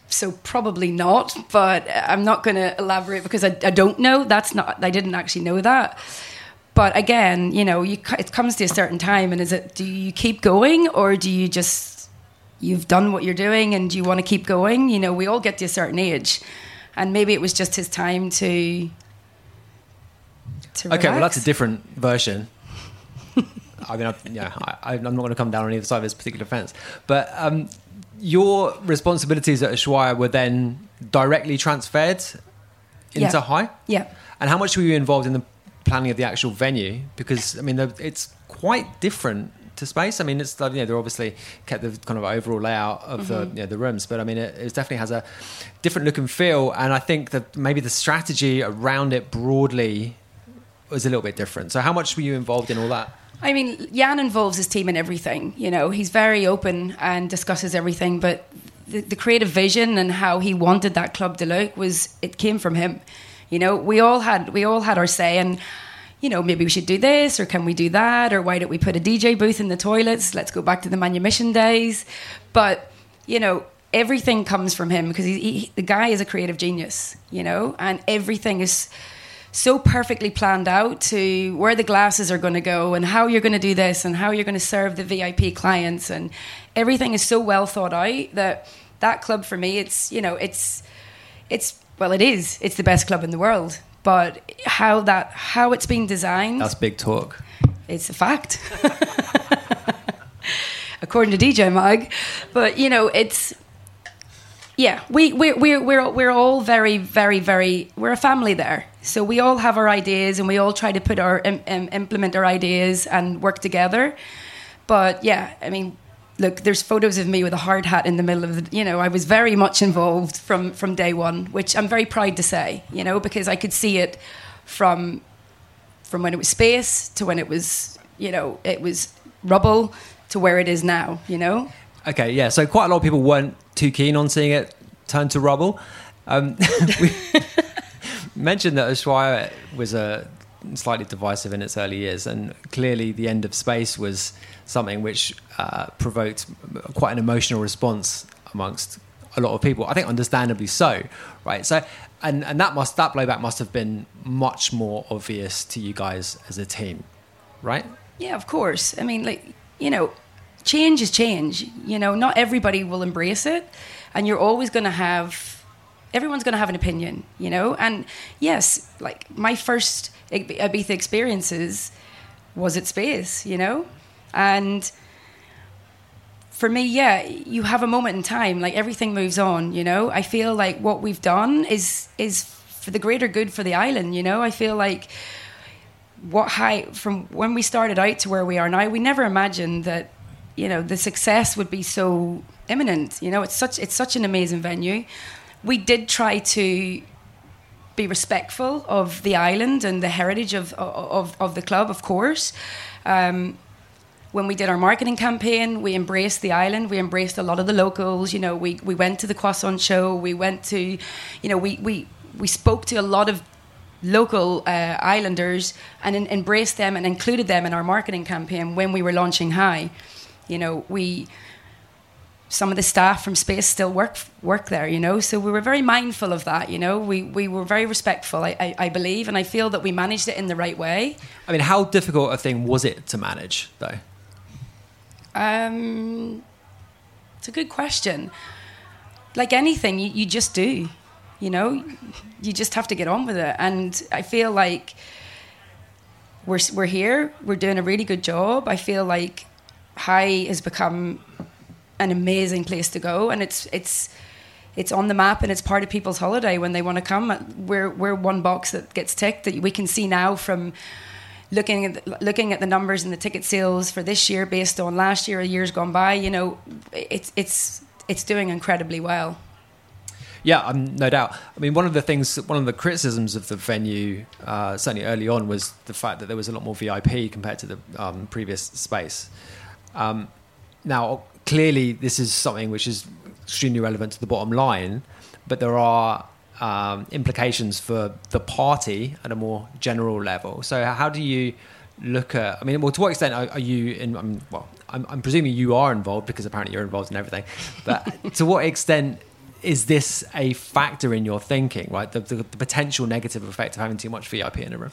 so probably not, but I'm not going to elaborate because I, I, don't know. That's not. I didn't actually know that. But again, you know, you, it comes to a certain time, and is it? Do you keep going, or do you just you've done what you're doing, and you want to keep going? You know, we all get to a certain age, and maybe it was just his time to. to
okay, well, that's a different version. I mean, I, yeah, I, am not going to come down on either side of this particular fence, but um, your responsibilities at Ushuaia were then directly transferred into
Yeah.
Hi?
Yeah.
And how much were you involved in the planning of the actual venue? Because, I mean, it's quite different to space. I mean, it's like, you know, they're obviously kept the kind of overall layout of the, mm-hmm. you know, the rooms, but I mean, it, it definitely has a different look and feel. And I think that maybe the strategy around it broadly was a little bit different. So, how much were you involved in all that?
I mean, Jan involves his team in everything. You know, he's very open and discusses everything. But the, the creative vision and how he wanted that club to look was it came from him. You know, we all had we all had our say, and you know, maybe we should do this or can we do that or why don't we put a DJ booth in the toilets? Let's go back to the manumission days. But you know, everything comes from him because he, he, the guy is a creative genius. You know, and everything is so perfectly planned out to where the glasses are going to go and how you're going to do this and how you're going to serve the VIP clients and everything is so well thought out that that club for me it's you know it's it's well it is it's the best club in the world but how that how it's been designed
That's big talk.
it's a fact according to DJ Mag. But you know, it's yeah, we we we're we're we're all very very very we're a family there. So we all have our ideas, and we all try to put our im, implement our ideas and work together. But yeah, I mean, look, there's photos of me with a hard hat in the middle of the, you know, I was very much involved from from day one, which I'm very proud to say, you know, because I could see it from from when it was space to when it was, you know, it was rubble to where it is now, you know.
Okay, yeah. So quite a lot of people weren't too keen on seeing it turn to rubble. Um, we mentioned that Ushuaia was a slightly divisive in its early years, and clearly the end of space was something which uh, provoked quite an emotional response amongst a lot of people. I think understandably so, right? So, and and that must that blowback must have been much more obvious to you guys as a team, right?
Yeah, of course. I mean, like you know, change is change. You know, not everybody will embrace it, and you're always going to have. Everyone's going to have an opinion, you know, and yes, like my first Ibiza experiences was at Space, you know, and for me, yeah, you have a moment in time. Like everything moves on. You know, I feel like what we've done is is for the greater good for the island. You know, I feel like what Hi from when we started out to where we are now, we never imagined that you know the success would be so imminent. You know, it's such it's such an amazing venue. We did try to be respectful of the island and the heritage of of, of the club, of course. Um, when we did our marketing campaign, we embraced the island. We embraced a lot of the locals. You know, we, we went to the croissant show. We went to, you know, we, we, we spoke to a lot of local uh, islanders and in, embraced them and included them in our marketing campaign when we were launching Hi. You know, we some of the staff from space still work work there you know so we were very mindful of that you know we we were very respectful I, I, I believe and i feel that we managed it in the right way
i mean how difficult a thing was it to manage though
um, it's a good question. Like anything, you, you just do. You know, you just have to get on with it. And I feel like we're we're here. We're doing a really good job. I feel like Hi has become an amazing place to go, and it's it's it's on the map and it's part of people's holiday when they want to come. We're we're one box that gets ticked that we can see now from looking at looking at the numbers and the ticket sales for this year based on last year or years gone by, you know, it's it's it's doing incredibly well.
Yeah, um, no doubt. I mean, one of the things, one of the criticisms of the venue, uh, certainly early on, was the fact that there was a lot more VIP compared to the um, previous space. Um, now, clearly, this is something which is extremely relevant to the bottom line, but there are um, implications for the party at a more general level. So, how do you look at? I mean, well, to what extent are, are you in? I mean, well, I'm, I'm, presuming you are involved because apparently you're involved in everything. But to what extent is this a factor in your thinking? Right, the, the, the, potential negative effect of having too much VIP in a room.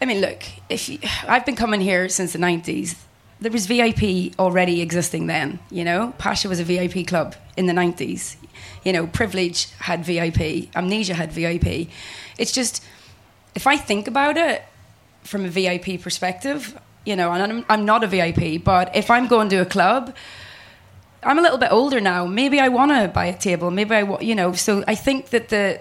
I mean, look, if you, I've been coming here since the '90s. There was VIP already existing then, you know. Pacha was a VIP club in the 90s you know, privilege had VIP, amnesia had VIP. It's just, if I think about it from a VIP perspective, you know, and I'm, I'm not a VIP, but if I'm going to a club, I'm a little bit older now. Maybe I want to buy a table. Maybe I, you know. So I think that the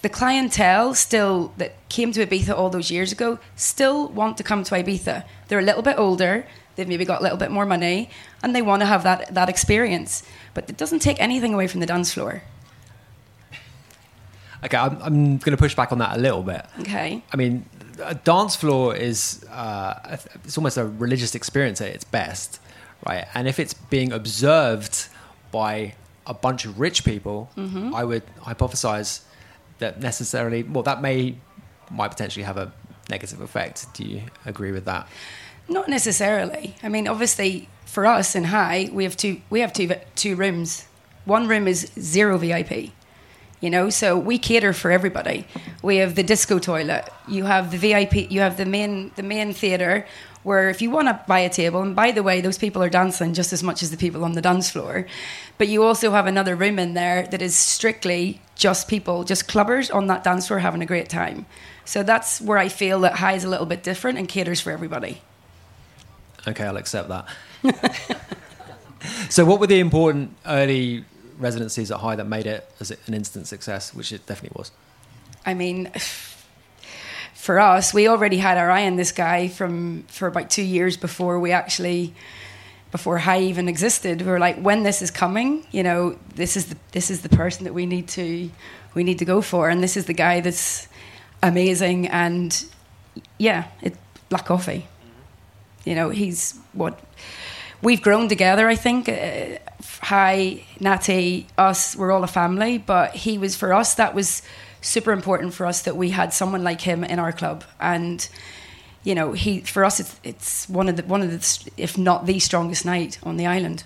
the clientele still that came to Ibiza all those years ago still want to come to Ibiza. They're a little bit older. They've maybe got a little bit more money, and they want to have that that experience but it doesn't take anything away from the dance floor.
Okay, I'm, I'm going to push back on that a little bit.
Okay.
I mean, a dance floor is uh, it's almost a religious experience at its best, right? And if it's being observed by a bunch of rich people, mm-hmm. I would hypothesize that necessarily, well, that may might potentially have a negative effect. Do you agree with that?
Not necessarily. I mean, obviously, for us in Hi, we have two we have two two rooms. One room is zero VIP. You know, so we cater for everybody. We have the disco toilet. You have the VIP. You have the main the main theater where if you want to buy a table, and by the way, those people are dancing just as much as the people on the dance floor, but you also have another room in there that is strictly just people, just clubbers on that dance floor having a great time. So that's where I feel that Hi is a little bit different and caters for everybody.
Okay, I'll accept that. So, what were the important early residencies at Hi that made it as an instant success, which it definitely was?
I mean, for us, we already had our eye on this guy from for about two years before we actually before Hi even existed. We were like, when this is coming, you know, this is the this is the person that we need to we need to go for, and this is the guy that's amazing, and yeah, it Black Coffee. You know, he's what we've grown together. I think uh, Hi Natty, us, we're all a family, but he was for us that was super important for us that we had someone like him in our club and you know he for us it's it's one of the one of the if not the strongest night on the island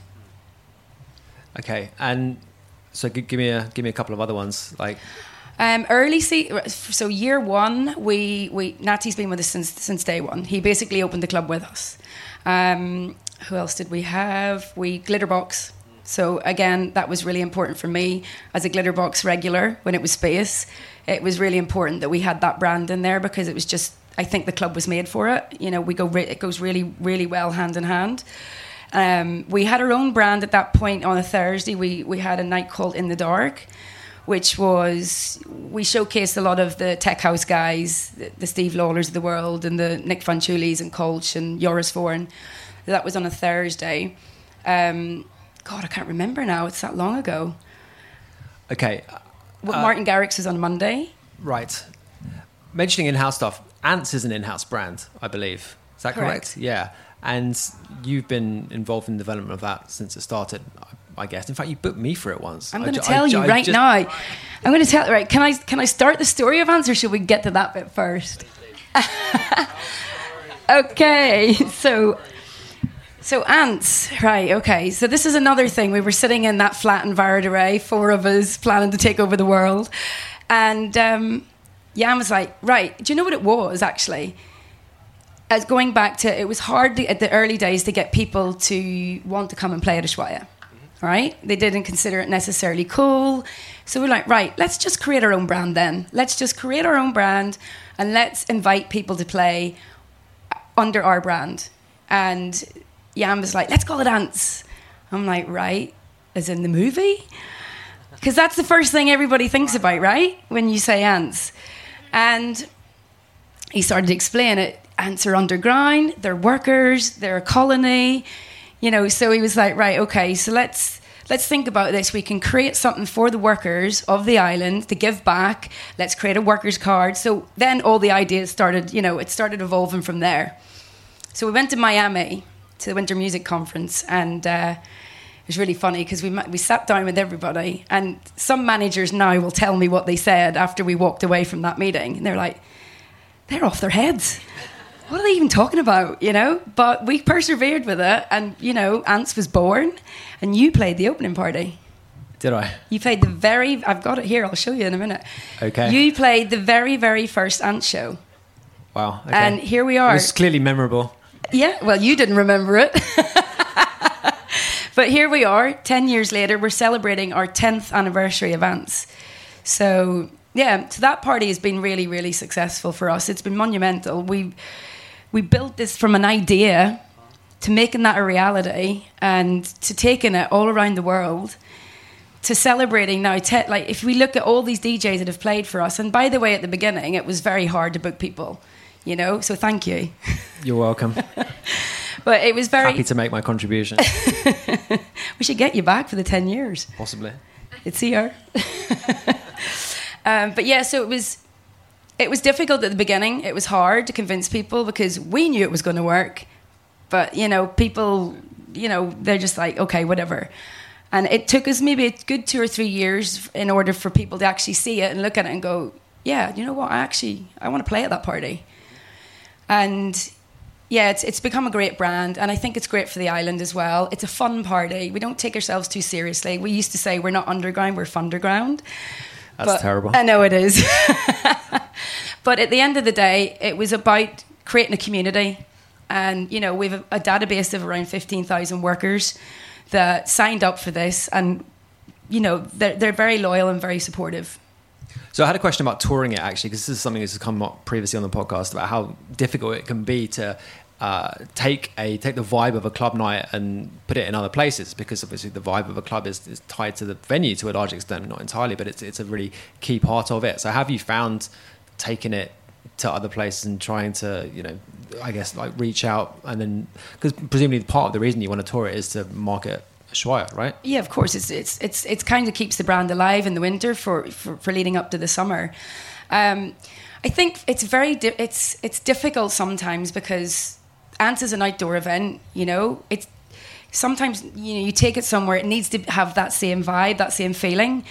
okay and so give me a give me a couple of other ones like
um, early see so year one we we Natty's been with us since since day one he basically opened the club with us um, who else did we have we glitterbox so again, that was really important for me as a Glitterbox regular when it was Space. It was really important that we had that brand in there because it was just I think the club was made for it. You know, we go it goes really really well hand in hand. Um, we had our own brand at that point on a Thursday. We we had a night called In the Dark, which was we showcased a lot of the tech house guys, the, the Steve Lawlers of the world, and the Nick Fanciullis and Kölsch and Joris Voorn. That was on a Thursday. Um, God, I can't remember now. It's that long ago.
Okay.
Well, uh, Martin Garrix was on Monday.
Right. Mentioning in-house stuff, Ants is an in-house brand, I believe. Is that correct? correct? Yeah. And you've been involved in the development of that since it started, I guess. In fact, you booked me for it once.
I'm going to tell I, you I, right just... now. I'm going to tell. Right? Can I can I start the story of Ants, or should we get to that bit first? okay. So so ants, right? Okay. So this is another thing. We were sitting in that flat in Vara de Rey, four of us planning to take over the world, and um, Jan was like, "Right, do you know what it was actually?" As going back to, it was hard at the early days to get people to want to come and play at Ushuaia. Right? They didn't consider it necessarily cool. So we're like, right, let's just create our own brand then. Let's just create our own brand and let's invite people to play under our brand. And Jan was like, let's call it Ants. I'm like, right, as in the movie? Because that's the first thing everybody thinks about, right? When you say ants. And he started to explain it. Ants are underground, they're workers, they're a colony. You know, so he was like, right, okay, so let's let's think about this. We can create something for the workers of the island to give back. Let's create a workers card. So then all the ideas started, you know, it started evolving from there. So we went to Miami to the Winter Music Conference, and uh, it was really funny because we we sat down with everybody, and some managers now will tell me what they said after we walked away from that meeting, and they're like, they're off their heads. What are they even talking about? You know, but we persevered with it, and you know, Ants was born, and you played the opening party.
Did I?
You played the very. I've got it here. I'll show you in a minute.
Okay.
You played the very, very first Ant show.
Wow. Okay.
And here we are.
It was clearly memorable.
Yeah, well, you didn't remember it. but here we are, 10 years later, we're celebrating our 10th anniversary of events. So, yeah, so that party has been really, really successful for us. It's been monumental. We, we built this from an idea to making that a reality and to taking it all around the world to celebrating now te- like if we look at all these DJs that have played for us and by the way at the beginning it was very hard to book people you know. So thank you.
You're welcome.
but it was very
happy to make my contribution.
we should get you back for the ten years.
Possibly.
It's here. um, but yeah, so it was. It was difficult at the beginning. It was hard to convince people because we knew it was going to work, but you know, people, you know, they're just like, okay, whatever. And it took us maybe a good two or three years in order for people to actually see it and look at it and go, yeah, you know what? I actually I want to play at that party. And yeah, it's, it's become a great brand, and I think it's great for the island as well. It's a fun party. We don't take ourselves too seriously. We used to say we're not underground, we're underground.
That's but, terrible.
I know it is. but at the end of the day, it was about creating a community. And, you know, we have a, database of around 15,000 workers that signed up for this. And, you know, they're, they're very loyal and very supportive.
So I had a question about touring it actually, because this is something that's come up previously on the podcast about how difficult it can be to uh, take a take the vibe of a club night and put it in other places because obviously the vibe of a club is, is tied to the venue to a large extent, not entirely, but it's it's a really key part of it. So have you found taking it to other places and trying to you know I guess like reach out and then because presumably part of the reason you want to tour it is to market Ushuaia, right?
Yeah, of course. It's it's it's it's kind of keeps the brand alive in the winter for for, for leading up to the summer. Um, I think it's very di- it's it's difficult sometimes because Ants is an outdoor event. You know, it's sometimes you know you take it somewhere. It needs to have that same vibe, that same feeling.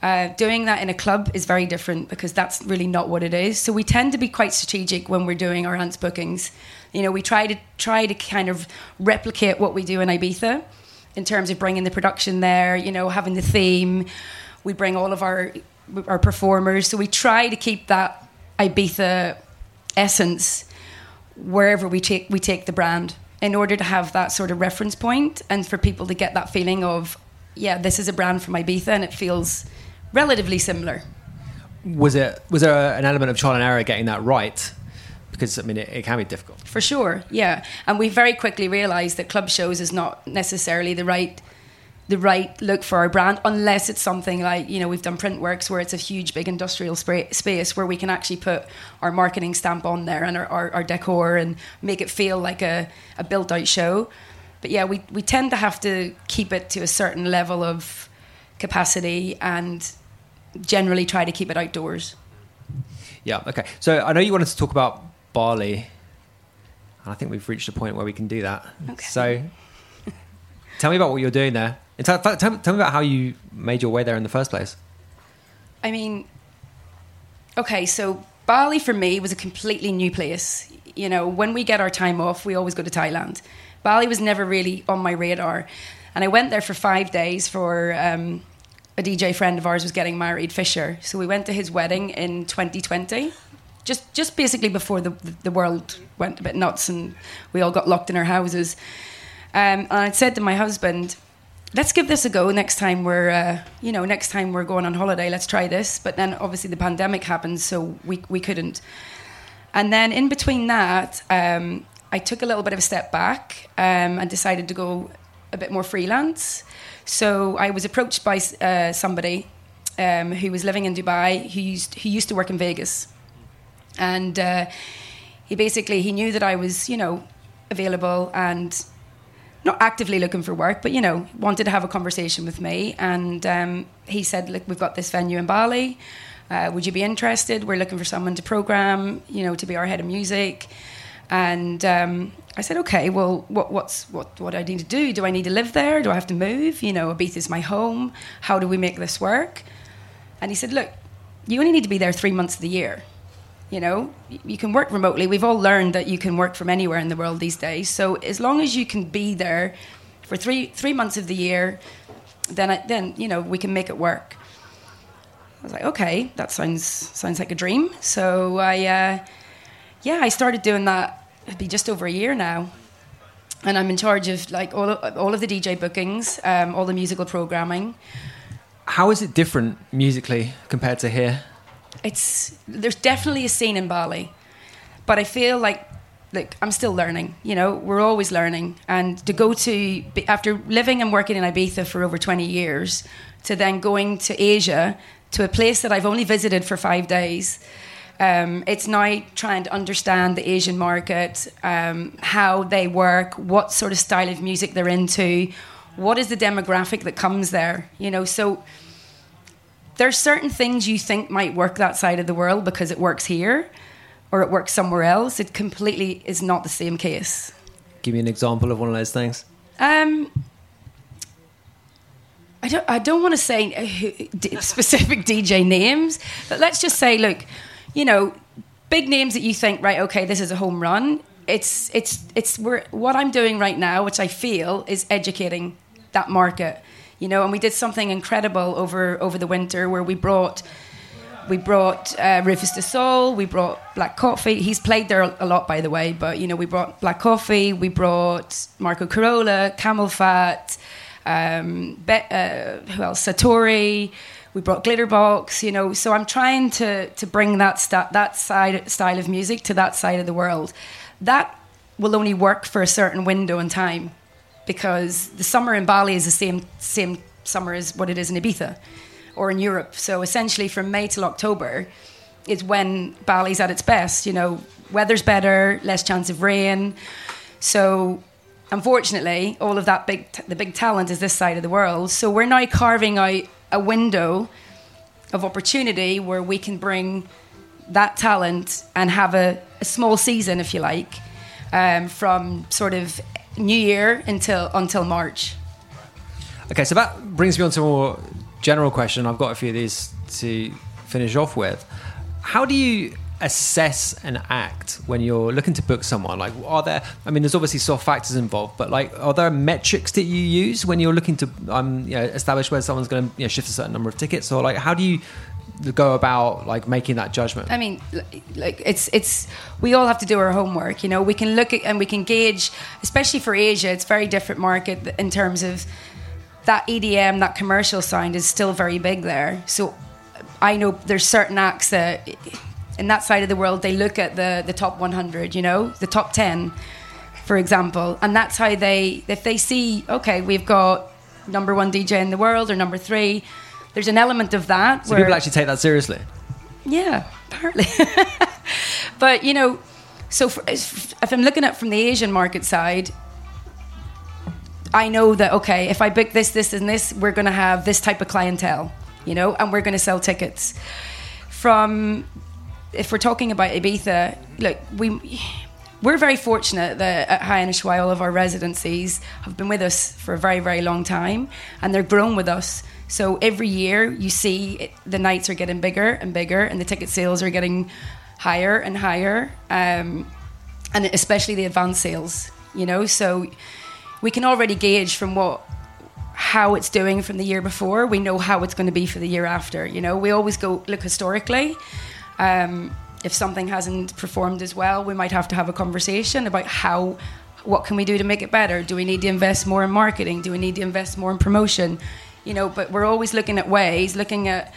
Uh, doing that in a club is very different because that's really not what it is. So we tend to be quite strategic when we're doing our Ants bookings. You know, we try to try to kind of replicate what we do in Ibiza in terms of bringing the production there. You know, having the theme. We bring all of our our performers. So we try to keep that Ibiza essence wherever we take we take the brand in order to have that sort of reference point and for people to get that feeling of yeah this is a brand from Ibiza and it feels relatively similar.
Was it was there an element of trial and error getting that right? Because I mean, it, it can be difficult.
For sure, yeah. And we very quickly realised that club shows is not necessarily the right the right look for our brand unless it's something like you know we've done Printworks where it's a huge big industrial spray, space where we can actually put our marketing stamp on there and our, our, our decor and make it feel like a, a built out show but yeah we, we tend to have to keep it to a certain level of capacity and generally try to keep it outdoors
Yeah. Okay. So I know you wanted to talk about Bali, and I think we've reached a point where we can do that.
Okay.
So tell me about what you're doing there. In fact, tell, tell me about how you made your way there in the first place.
I mean, okay, so Bali for me was a completely new place. You know, when we get our time off, we always go to Thailand. Bali was never really on my radar. And I went there for five days for um, a DJ friend of ours was getting married, Fisher. So we went to his wedding in 2020. Just, just basically before the, the world went a bit nuts and we all got locked in our houses. Um, and I said to my husband, let's give this a go next time we're uh, you know next time we're going on holiday let's try this but then obviously the pandemic happened so we, we couldn't and then in between that um, i took a little bit of a step back um, and decided to go a bit more freelance so i was approached by uh, somebody um, who was living in dubai who used, who used to work in vegas and uh, he basically he knew that i was you know available and not actively looking for work, but you know, wanted to have a conversation with me. And um, he said, "Look, we've got this venue in Bali. Uh, would you be interested? We're looking for someone to program, you know, to be our head of music." And um, I said, "Okay, well, what, what's what what do I need to do? Do I need to live there? Do I have to move? You know, Ibiza is my home. How do we make this work?" And he said, "Look, you only need to be there three months of the year." you know you can work remotely we've all learned that you can work from anywhere in the world these days so as long as you can be there for three three months of the year then I, then you know we can make it work i was like okay that sounds sounds like a dream so i uh, yeah i started doing that it'd be just over a year now and i'm in charge of like all of, all of the dj bookings um, all the musical programming
How is it different musically compared to here?
it's there's definitely a scene in Bali, but I feel like like I'm still learning. You know, we're always learning, and to go to after living and working in Ibiza for over 20 years, to then going to Asia to a place that I've only visited for five days. Um, it's now trying to understand the Asian market, um, how they work, what sort of style of music they're into, what is the demographic that comes there. You know, so there's certain things you think might work that side of the world because it works here or it works somewhere else. It completely is not the same case.
Give me an example of one of those things.
Um, I don't. I don't want to say specific DJ names, but let's just say, look, you know, big names that you think, right? Okay, this is a home run. It's it's it's we're, what I'm doing right now, which I feel is educating that market. You know, and we did something incredible over over the winter where we brought we brought uh, Rüfüs Du Sol, we brought Black Coffee. He's played there a lot, by the way, but you know, we brought Black Coffee, we brought Marco Carola, CamelPhat, um, Be- uh, who else? Satori. We brought Glitterbox. You know, so I'm trying to to bring that sta- that side style of music to that side of the world. That will only work for a certain window in time because the summer in Bali is the same same summer as what it is in Ibiza or in Europe. So essentially, from May till October is when Bali's at its best. You know, weather's better, less chance of rain. So unfortunately, all of that big t- the big talent is this side of the world. So we're now carving out a window of opportunity where we can bring that talent and have a, a small season, if you like, um, from sort of New Year until until March.
Okay, so that brings me on to a more general question. I've got a few of these to finish off with. How do you assess an act when you're looking to book someone? Like, are there? I mean, there's obviously soft factors involved, but like, are there metrics that you use when you're looking to um, you know, establish whether someone's going to you know, shift a certain number of tickets, or like, how do you go about like making that judgment?
I mean, like it's it's we all have to do our homework. You know, we can look at and we can gauge, especially for Asia. It's very different market in terms of that EDM, that commercial sound is still very big there. So I know there's certain acts that in that side of the world they look at the the top 100, you know, the top 10, for example, and that's how they if they see okay, we've got number one DJ in the world or number three. There's an element of that.
So people actually take that seriously.
Yeah, apparently. but you know, so for, if I'm looking at from the Asian market side, I know that okay, if I book this, this, and this, we're going to have this type of clientele, you know, and we're going to sell tickets. From if we're talking about Ibiza, look, we we're very fortunate that at Hi Ushuaia, all of our residencies have been with us for a very, very long time, and they're grown with us. So every year, you see it, the nights are getting bigger and bigger, and the ticket sales are getting higher and higher, um, and especially the advance sales. You know, so we can already gauge from what how it's doing from the year before. We know how it's going to be for the year after. You know, we always go look historically. Um, if something hasn't performed as well, we might have to have a conversation about how what can we do to make it better? Do we need to invest more in marketing? Do we need to invest more in promotion? You know, but we're always looking at ways, looking at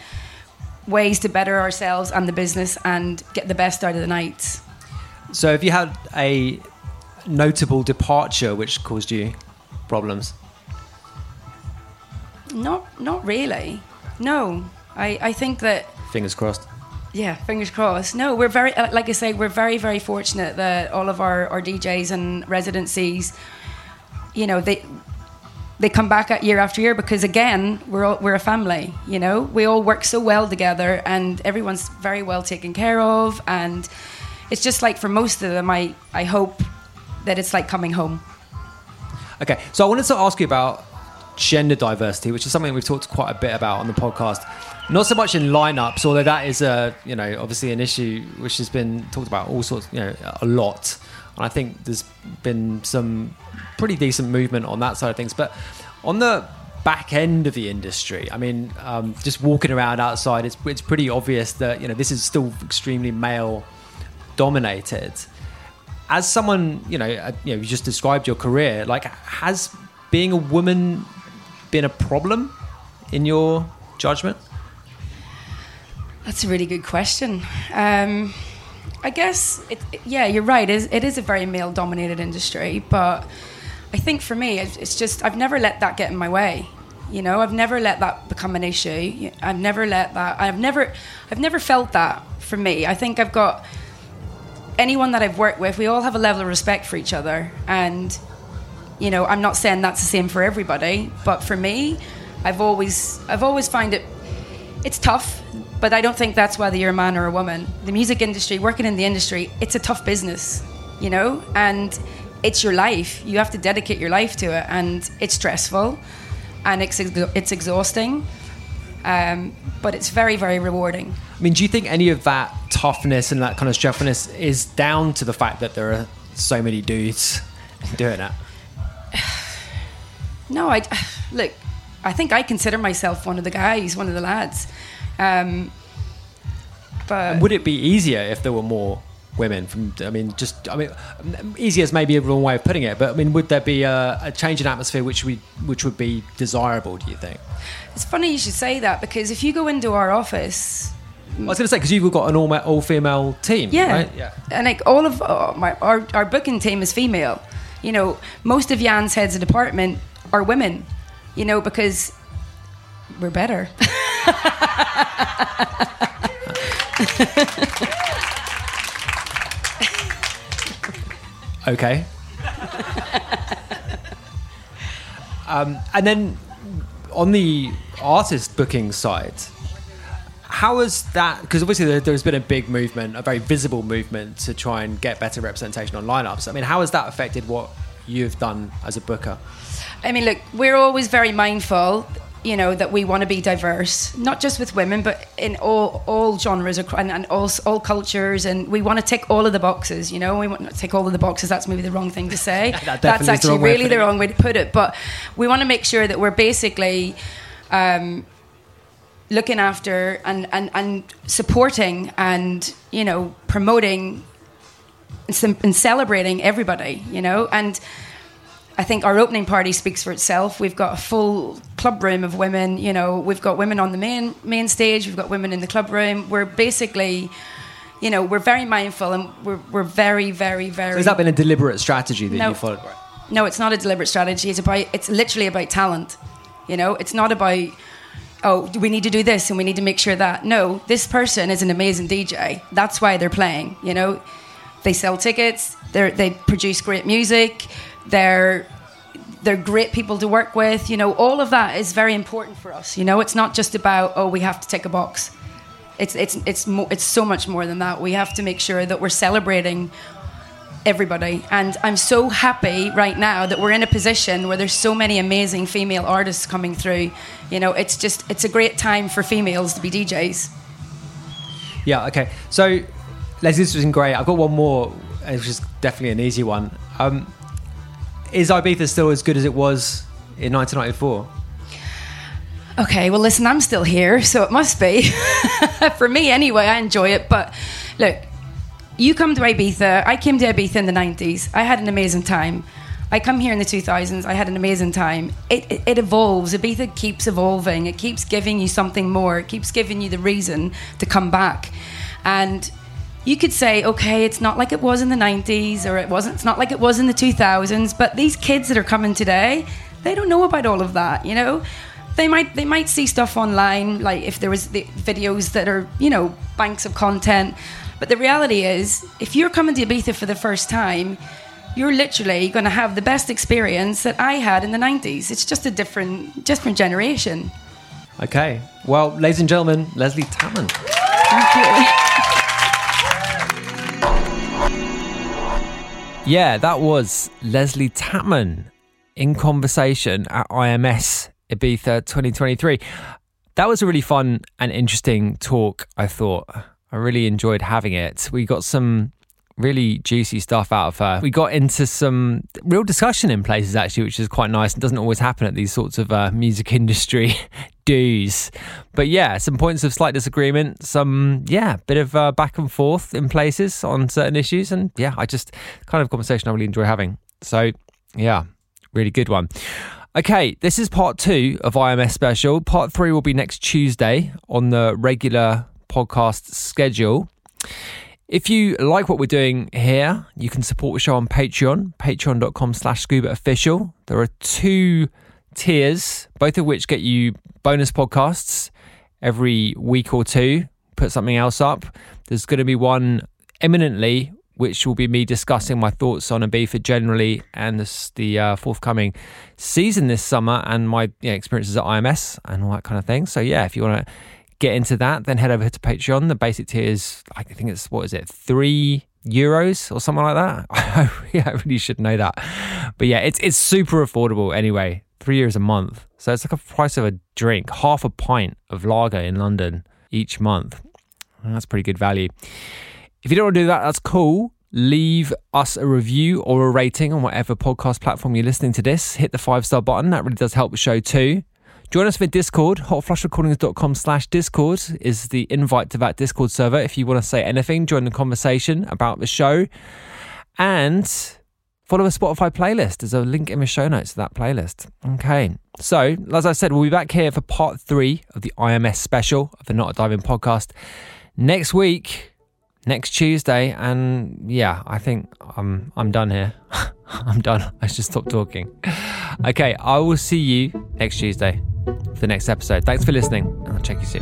ways to better ourselves and the business and get the best out of the nights.
So, if you had a notable departure which caused you problems?
Not, not really. No, I, I think that.
Fingers crossed.
Yeah, fingers crossed. No, we're very, uh, like I say, we're very, very fortunate that all of our, our DJs and residencies, you know, they they come back at year after year because again, we're all, we're a family. You know, we all work so well together, and everyone's very well taken care of, and it's just like for most of them, I I hope that it's like coming home.
Okay, so I wanted to ask you about gender diversity, which is something we've talked quite a bit about on the podcast. Not so much in lineups, although that is a you know obviously an issue which has been talked about all sorts you know a lot, and I think there's been some pretty decent movement on that side of things. But on the back end of the industry, I mean, um, just walking around outside, it's it's pretty obvious that you know this is still extremely male dominated as someone, you know, uh, you know, you just described your career. Like, has being a woman been a problem in your judgment?
That's a really good question. Um, I guess, it, yeah, you're right. It is, it is a very male dominated industry, but I think for me, it's just, I've never let that get in my way. You know, I've never let that become an issue. I've never let that, I've never, I've never felt that for me. I think I've got, anyone that I've worked with, we all have a level of respect for each other. And, you know, I'm not saying that's the same for everybody, but for me, I've always, I've always found it, it's tough, but I don't think that's whether you're a man or a woman. The music industry, working in the industry, it's a tough business, you know, and it's your life. You have to dedicate your life to it, and it's stressful, and it's it's exhausting. Um, but it's very, very rewarding.
I mean, do you think any of that toughness and that kind of strengthness is down to the fact that there are so many dudes doing it?
No, I look. I think I consider myself one of the guys, one of the lads. Um, but
and would it be easier if there were more women? From I mean, just I mean, easier is maybe a wrong way of putting it, but I mean, would there be a, a change in atmosphere which we which would be desirable? Do you think?
It's funny you should say that because if you go into our office,
I was going to say because you've got an all all female team.
Yeah.
Right? Yeah.
And like all of uh, my our, our booking team is female. You know, most of Jan's heads of department are women. You know, because we're better.
Okay. um, and then on the artist booking side, how is that? Because obviously there's been a big movement, a very visible movement to try and get better representation on lineups. I mean, how has that affected what you've done as a booker?
I mean, look, we're always very mindful, you know, that we want to be diverse, not just with women, but in all all genres and, and all all cultures, and we want to tick all of the boxes. You know, we want to tick all of the boxes. That's maybe the wrong thing to say.
That
That's
the
actually
of
really the wrong way to put it. But we want to make sure that we're basically. Um, looking after and, and, and supporting and you know promoting and, and celebrating everybody you know and I think our opening party speaks for itself. We've got a full club room of women. You know, we've got women on the main main stage. We've got women in the club room. We're basically, you know, we're very mindful and we're we're very very very.
So has that been a deliberate strategy that
No.
you followed?
No, it's not a deliberate strategy. It's about it's literally about talent. You know, it's not about oh, we need to do this and we need to make sure that. No, this person is an amazing DJ. That's why they're playing. You know, they sell tickets. They they produce great music. They're they're great people to work with. You know, all of that is very important for us. You know, it's not just about oh, we have to tick a box. It's it's it's mo- it's so much more than that. We have to make sure that we're celebrating everybody. And I'm so happy right now that we're in a position where there's so many amazing female artists coming through. You know, it's just it's a great time for females to be DJs.
Yeah. Okay. So, Leslee, this has been great. I've got one more, which is definitely an easy one. Um, is Ibiza still as good as it was in 1994?
Okay, well, listen, I'm still here, so it must be. For me, anyway, I enjoy it. But look, you come to Ibiza. I came to Ibiza in the 90s. I had an amazing time. I come here in the 2000s. I had an amazing time. It, it, it evolves. Ibiza keeps evolving. It keeps giving you something more. It keeps giving you the reason to come back. And you could say, okay, it's not like it was in the 90s or it wasn't, it's not like it was in the 2000s. But these kids that are coming today, they don't know about all of that, you know? they might they might see stuff online like if there was the videos that are you know banks of content but the reality is if you're coming to ibiza for the first time you're literally going to have the best experience that i had in the 90s it's just a different different generation
Okay. Well, ladies and gentlemen, Leslee Tatman. Yeah, that was Leslee Tatman in conversation at IMS Ibiza 2023. That was a really fun and interesting talk, I thought. I really enjoyed having it. We got some really juicy stuff out of her. We got into some real discussion in places, actually, which is quite nice. It doesn't always happen at these sorts of uh, music industry do's. But yeah, some points of slight disagreement, some, yeah, bit of uh, back and forth in places on certain issues. And yeah, I just kind of conversation I really enjoy having. So yeah, really good one. Okay, this is part two of IMS Special. Part three will be next Tuesday on the regular podcast schedule. If you like what we're doing here, you can support the show on Patreon, patreon.com slash scuba official. There are two tiers, both of which get you bonus podcasts every week or two, put something else up. There's going to be one imminently, which will be me discussing my thoughts on Ibiza generally and this, the uh, forthcoming season this summer and my you know, experiences at IMS and all that kind of thing. So yeah, if you want to get into that, then head over to Patreon. The basic tier is, I think it's, what is it, three euros or something like that? I really should know that. But yeah, it's, it's super affordable anyway. Three euros a month. So it's like a price of a drink, half a pint of lager in London each month. That's pretty good value. If you don't want to do that, that's cool. Leave us a review or a rating on whatever podcast platform you're listening to this. Hit the five star button. That really does help the show too. Join us for Discord. Hotflushrecordings.com slash Discord is the invite to that Discord server. If you want to say anything, join the conversation about the show. And follow a Spotify playlist. There's a link in the show notes to that playlist. Okay. So, as I said, we'll be back here for part three of the IMS special of the Not a Diving podcast next week, next Tuesday, and yeah, I think I'm I'm done here. I'm done. I should stop talking. Okay, I will see you next Tuesday for the next episode. Thanks for listening. I'll check you soon.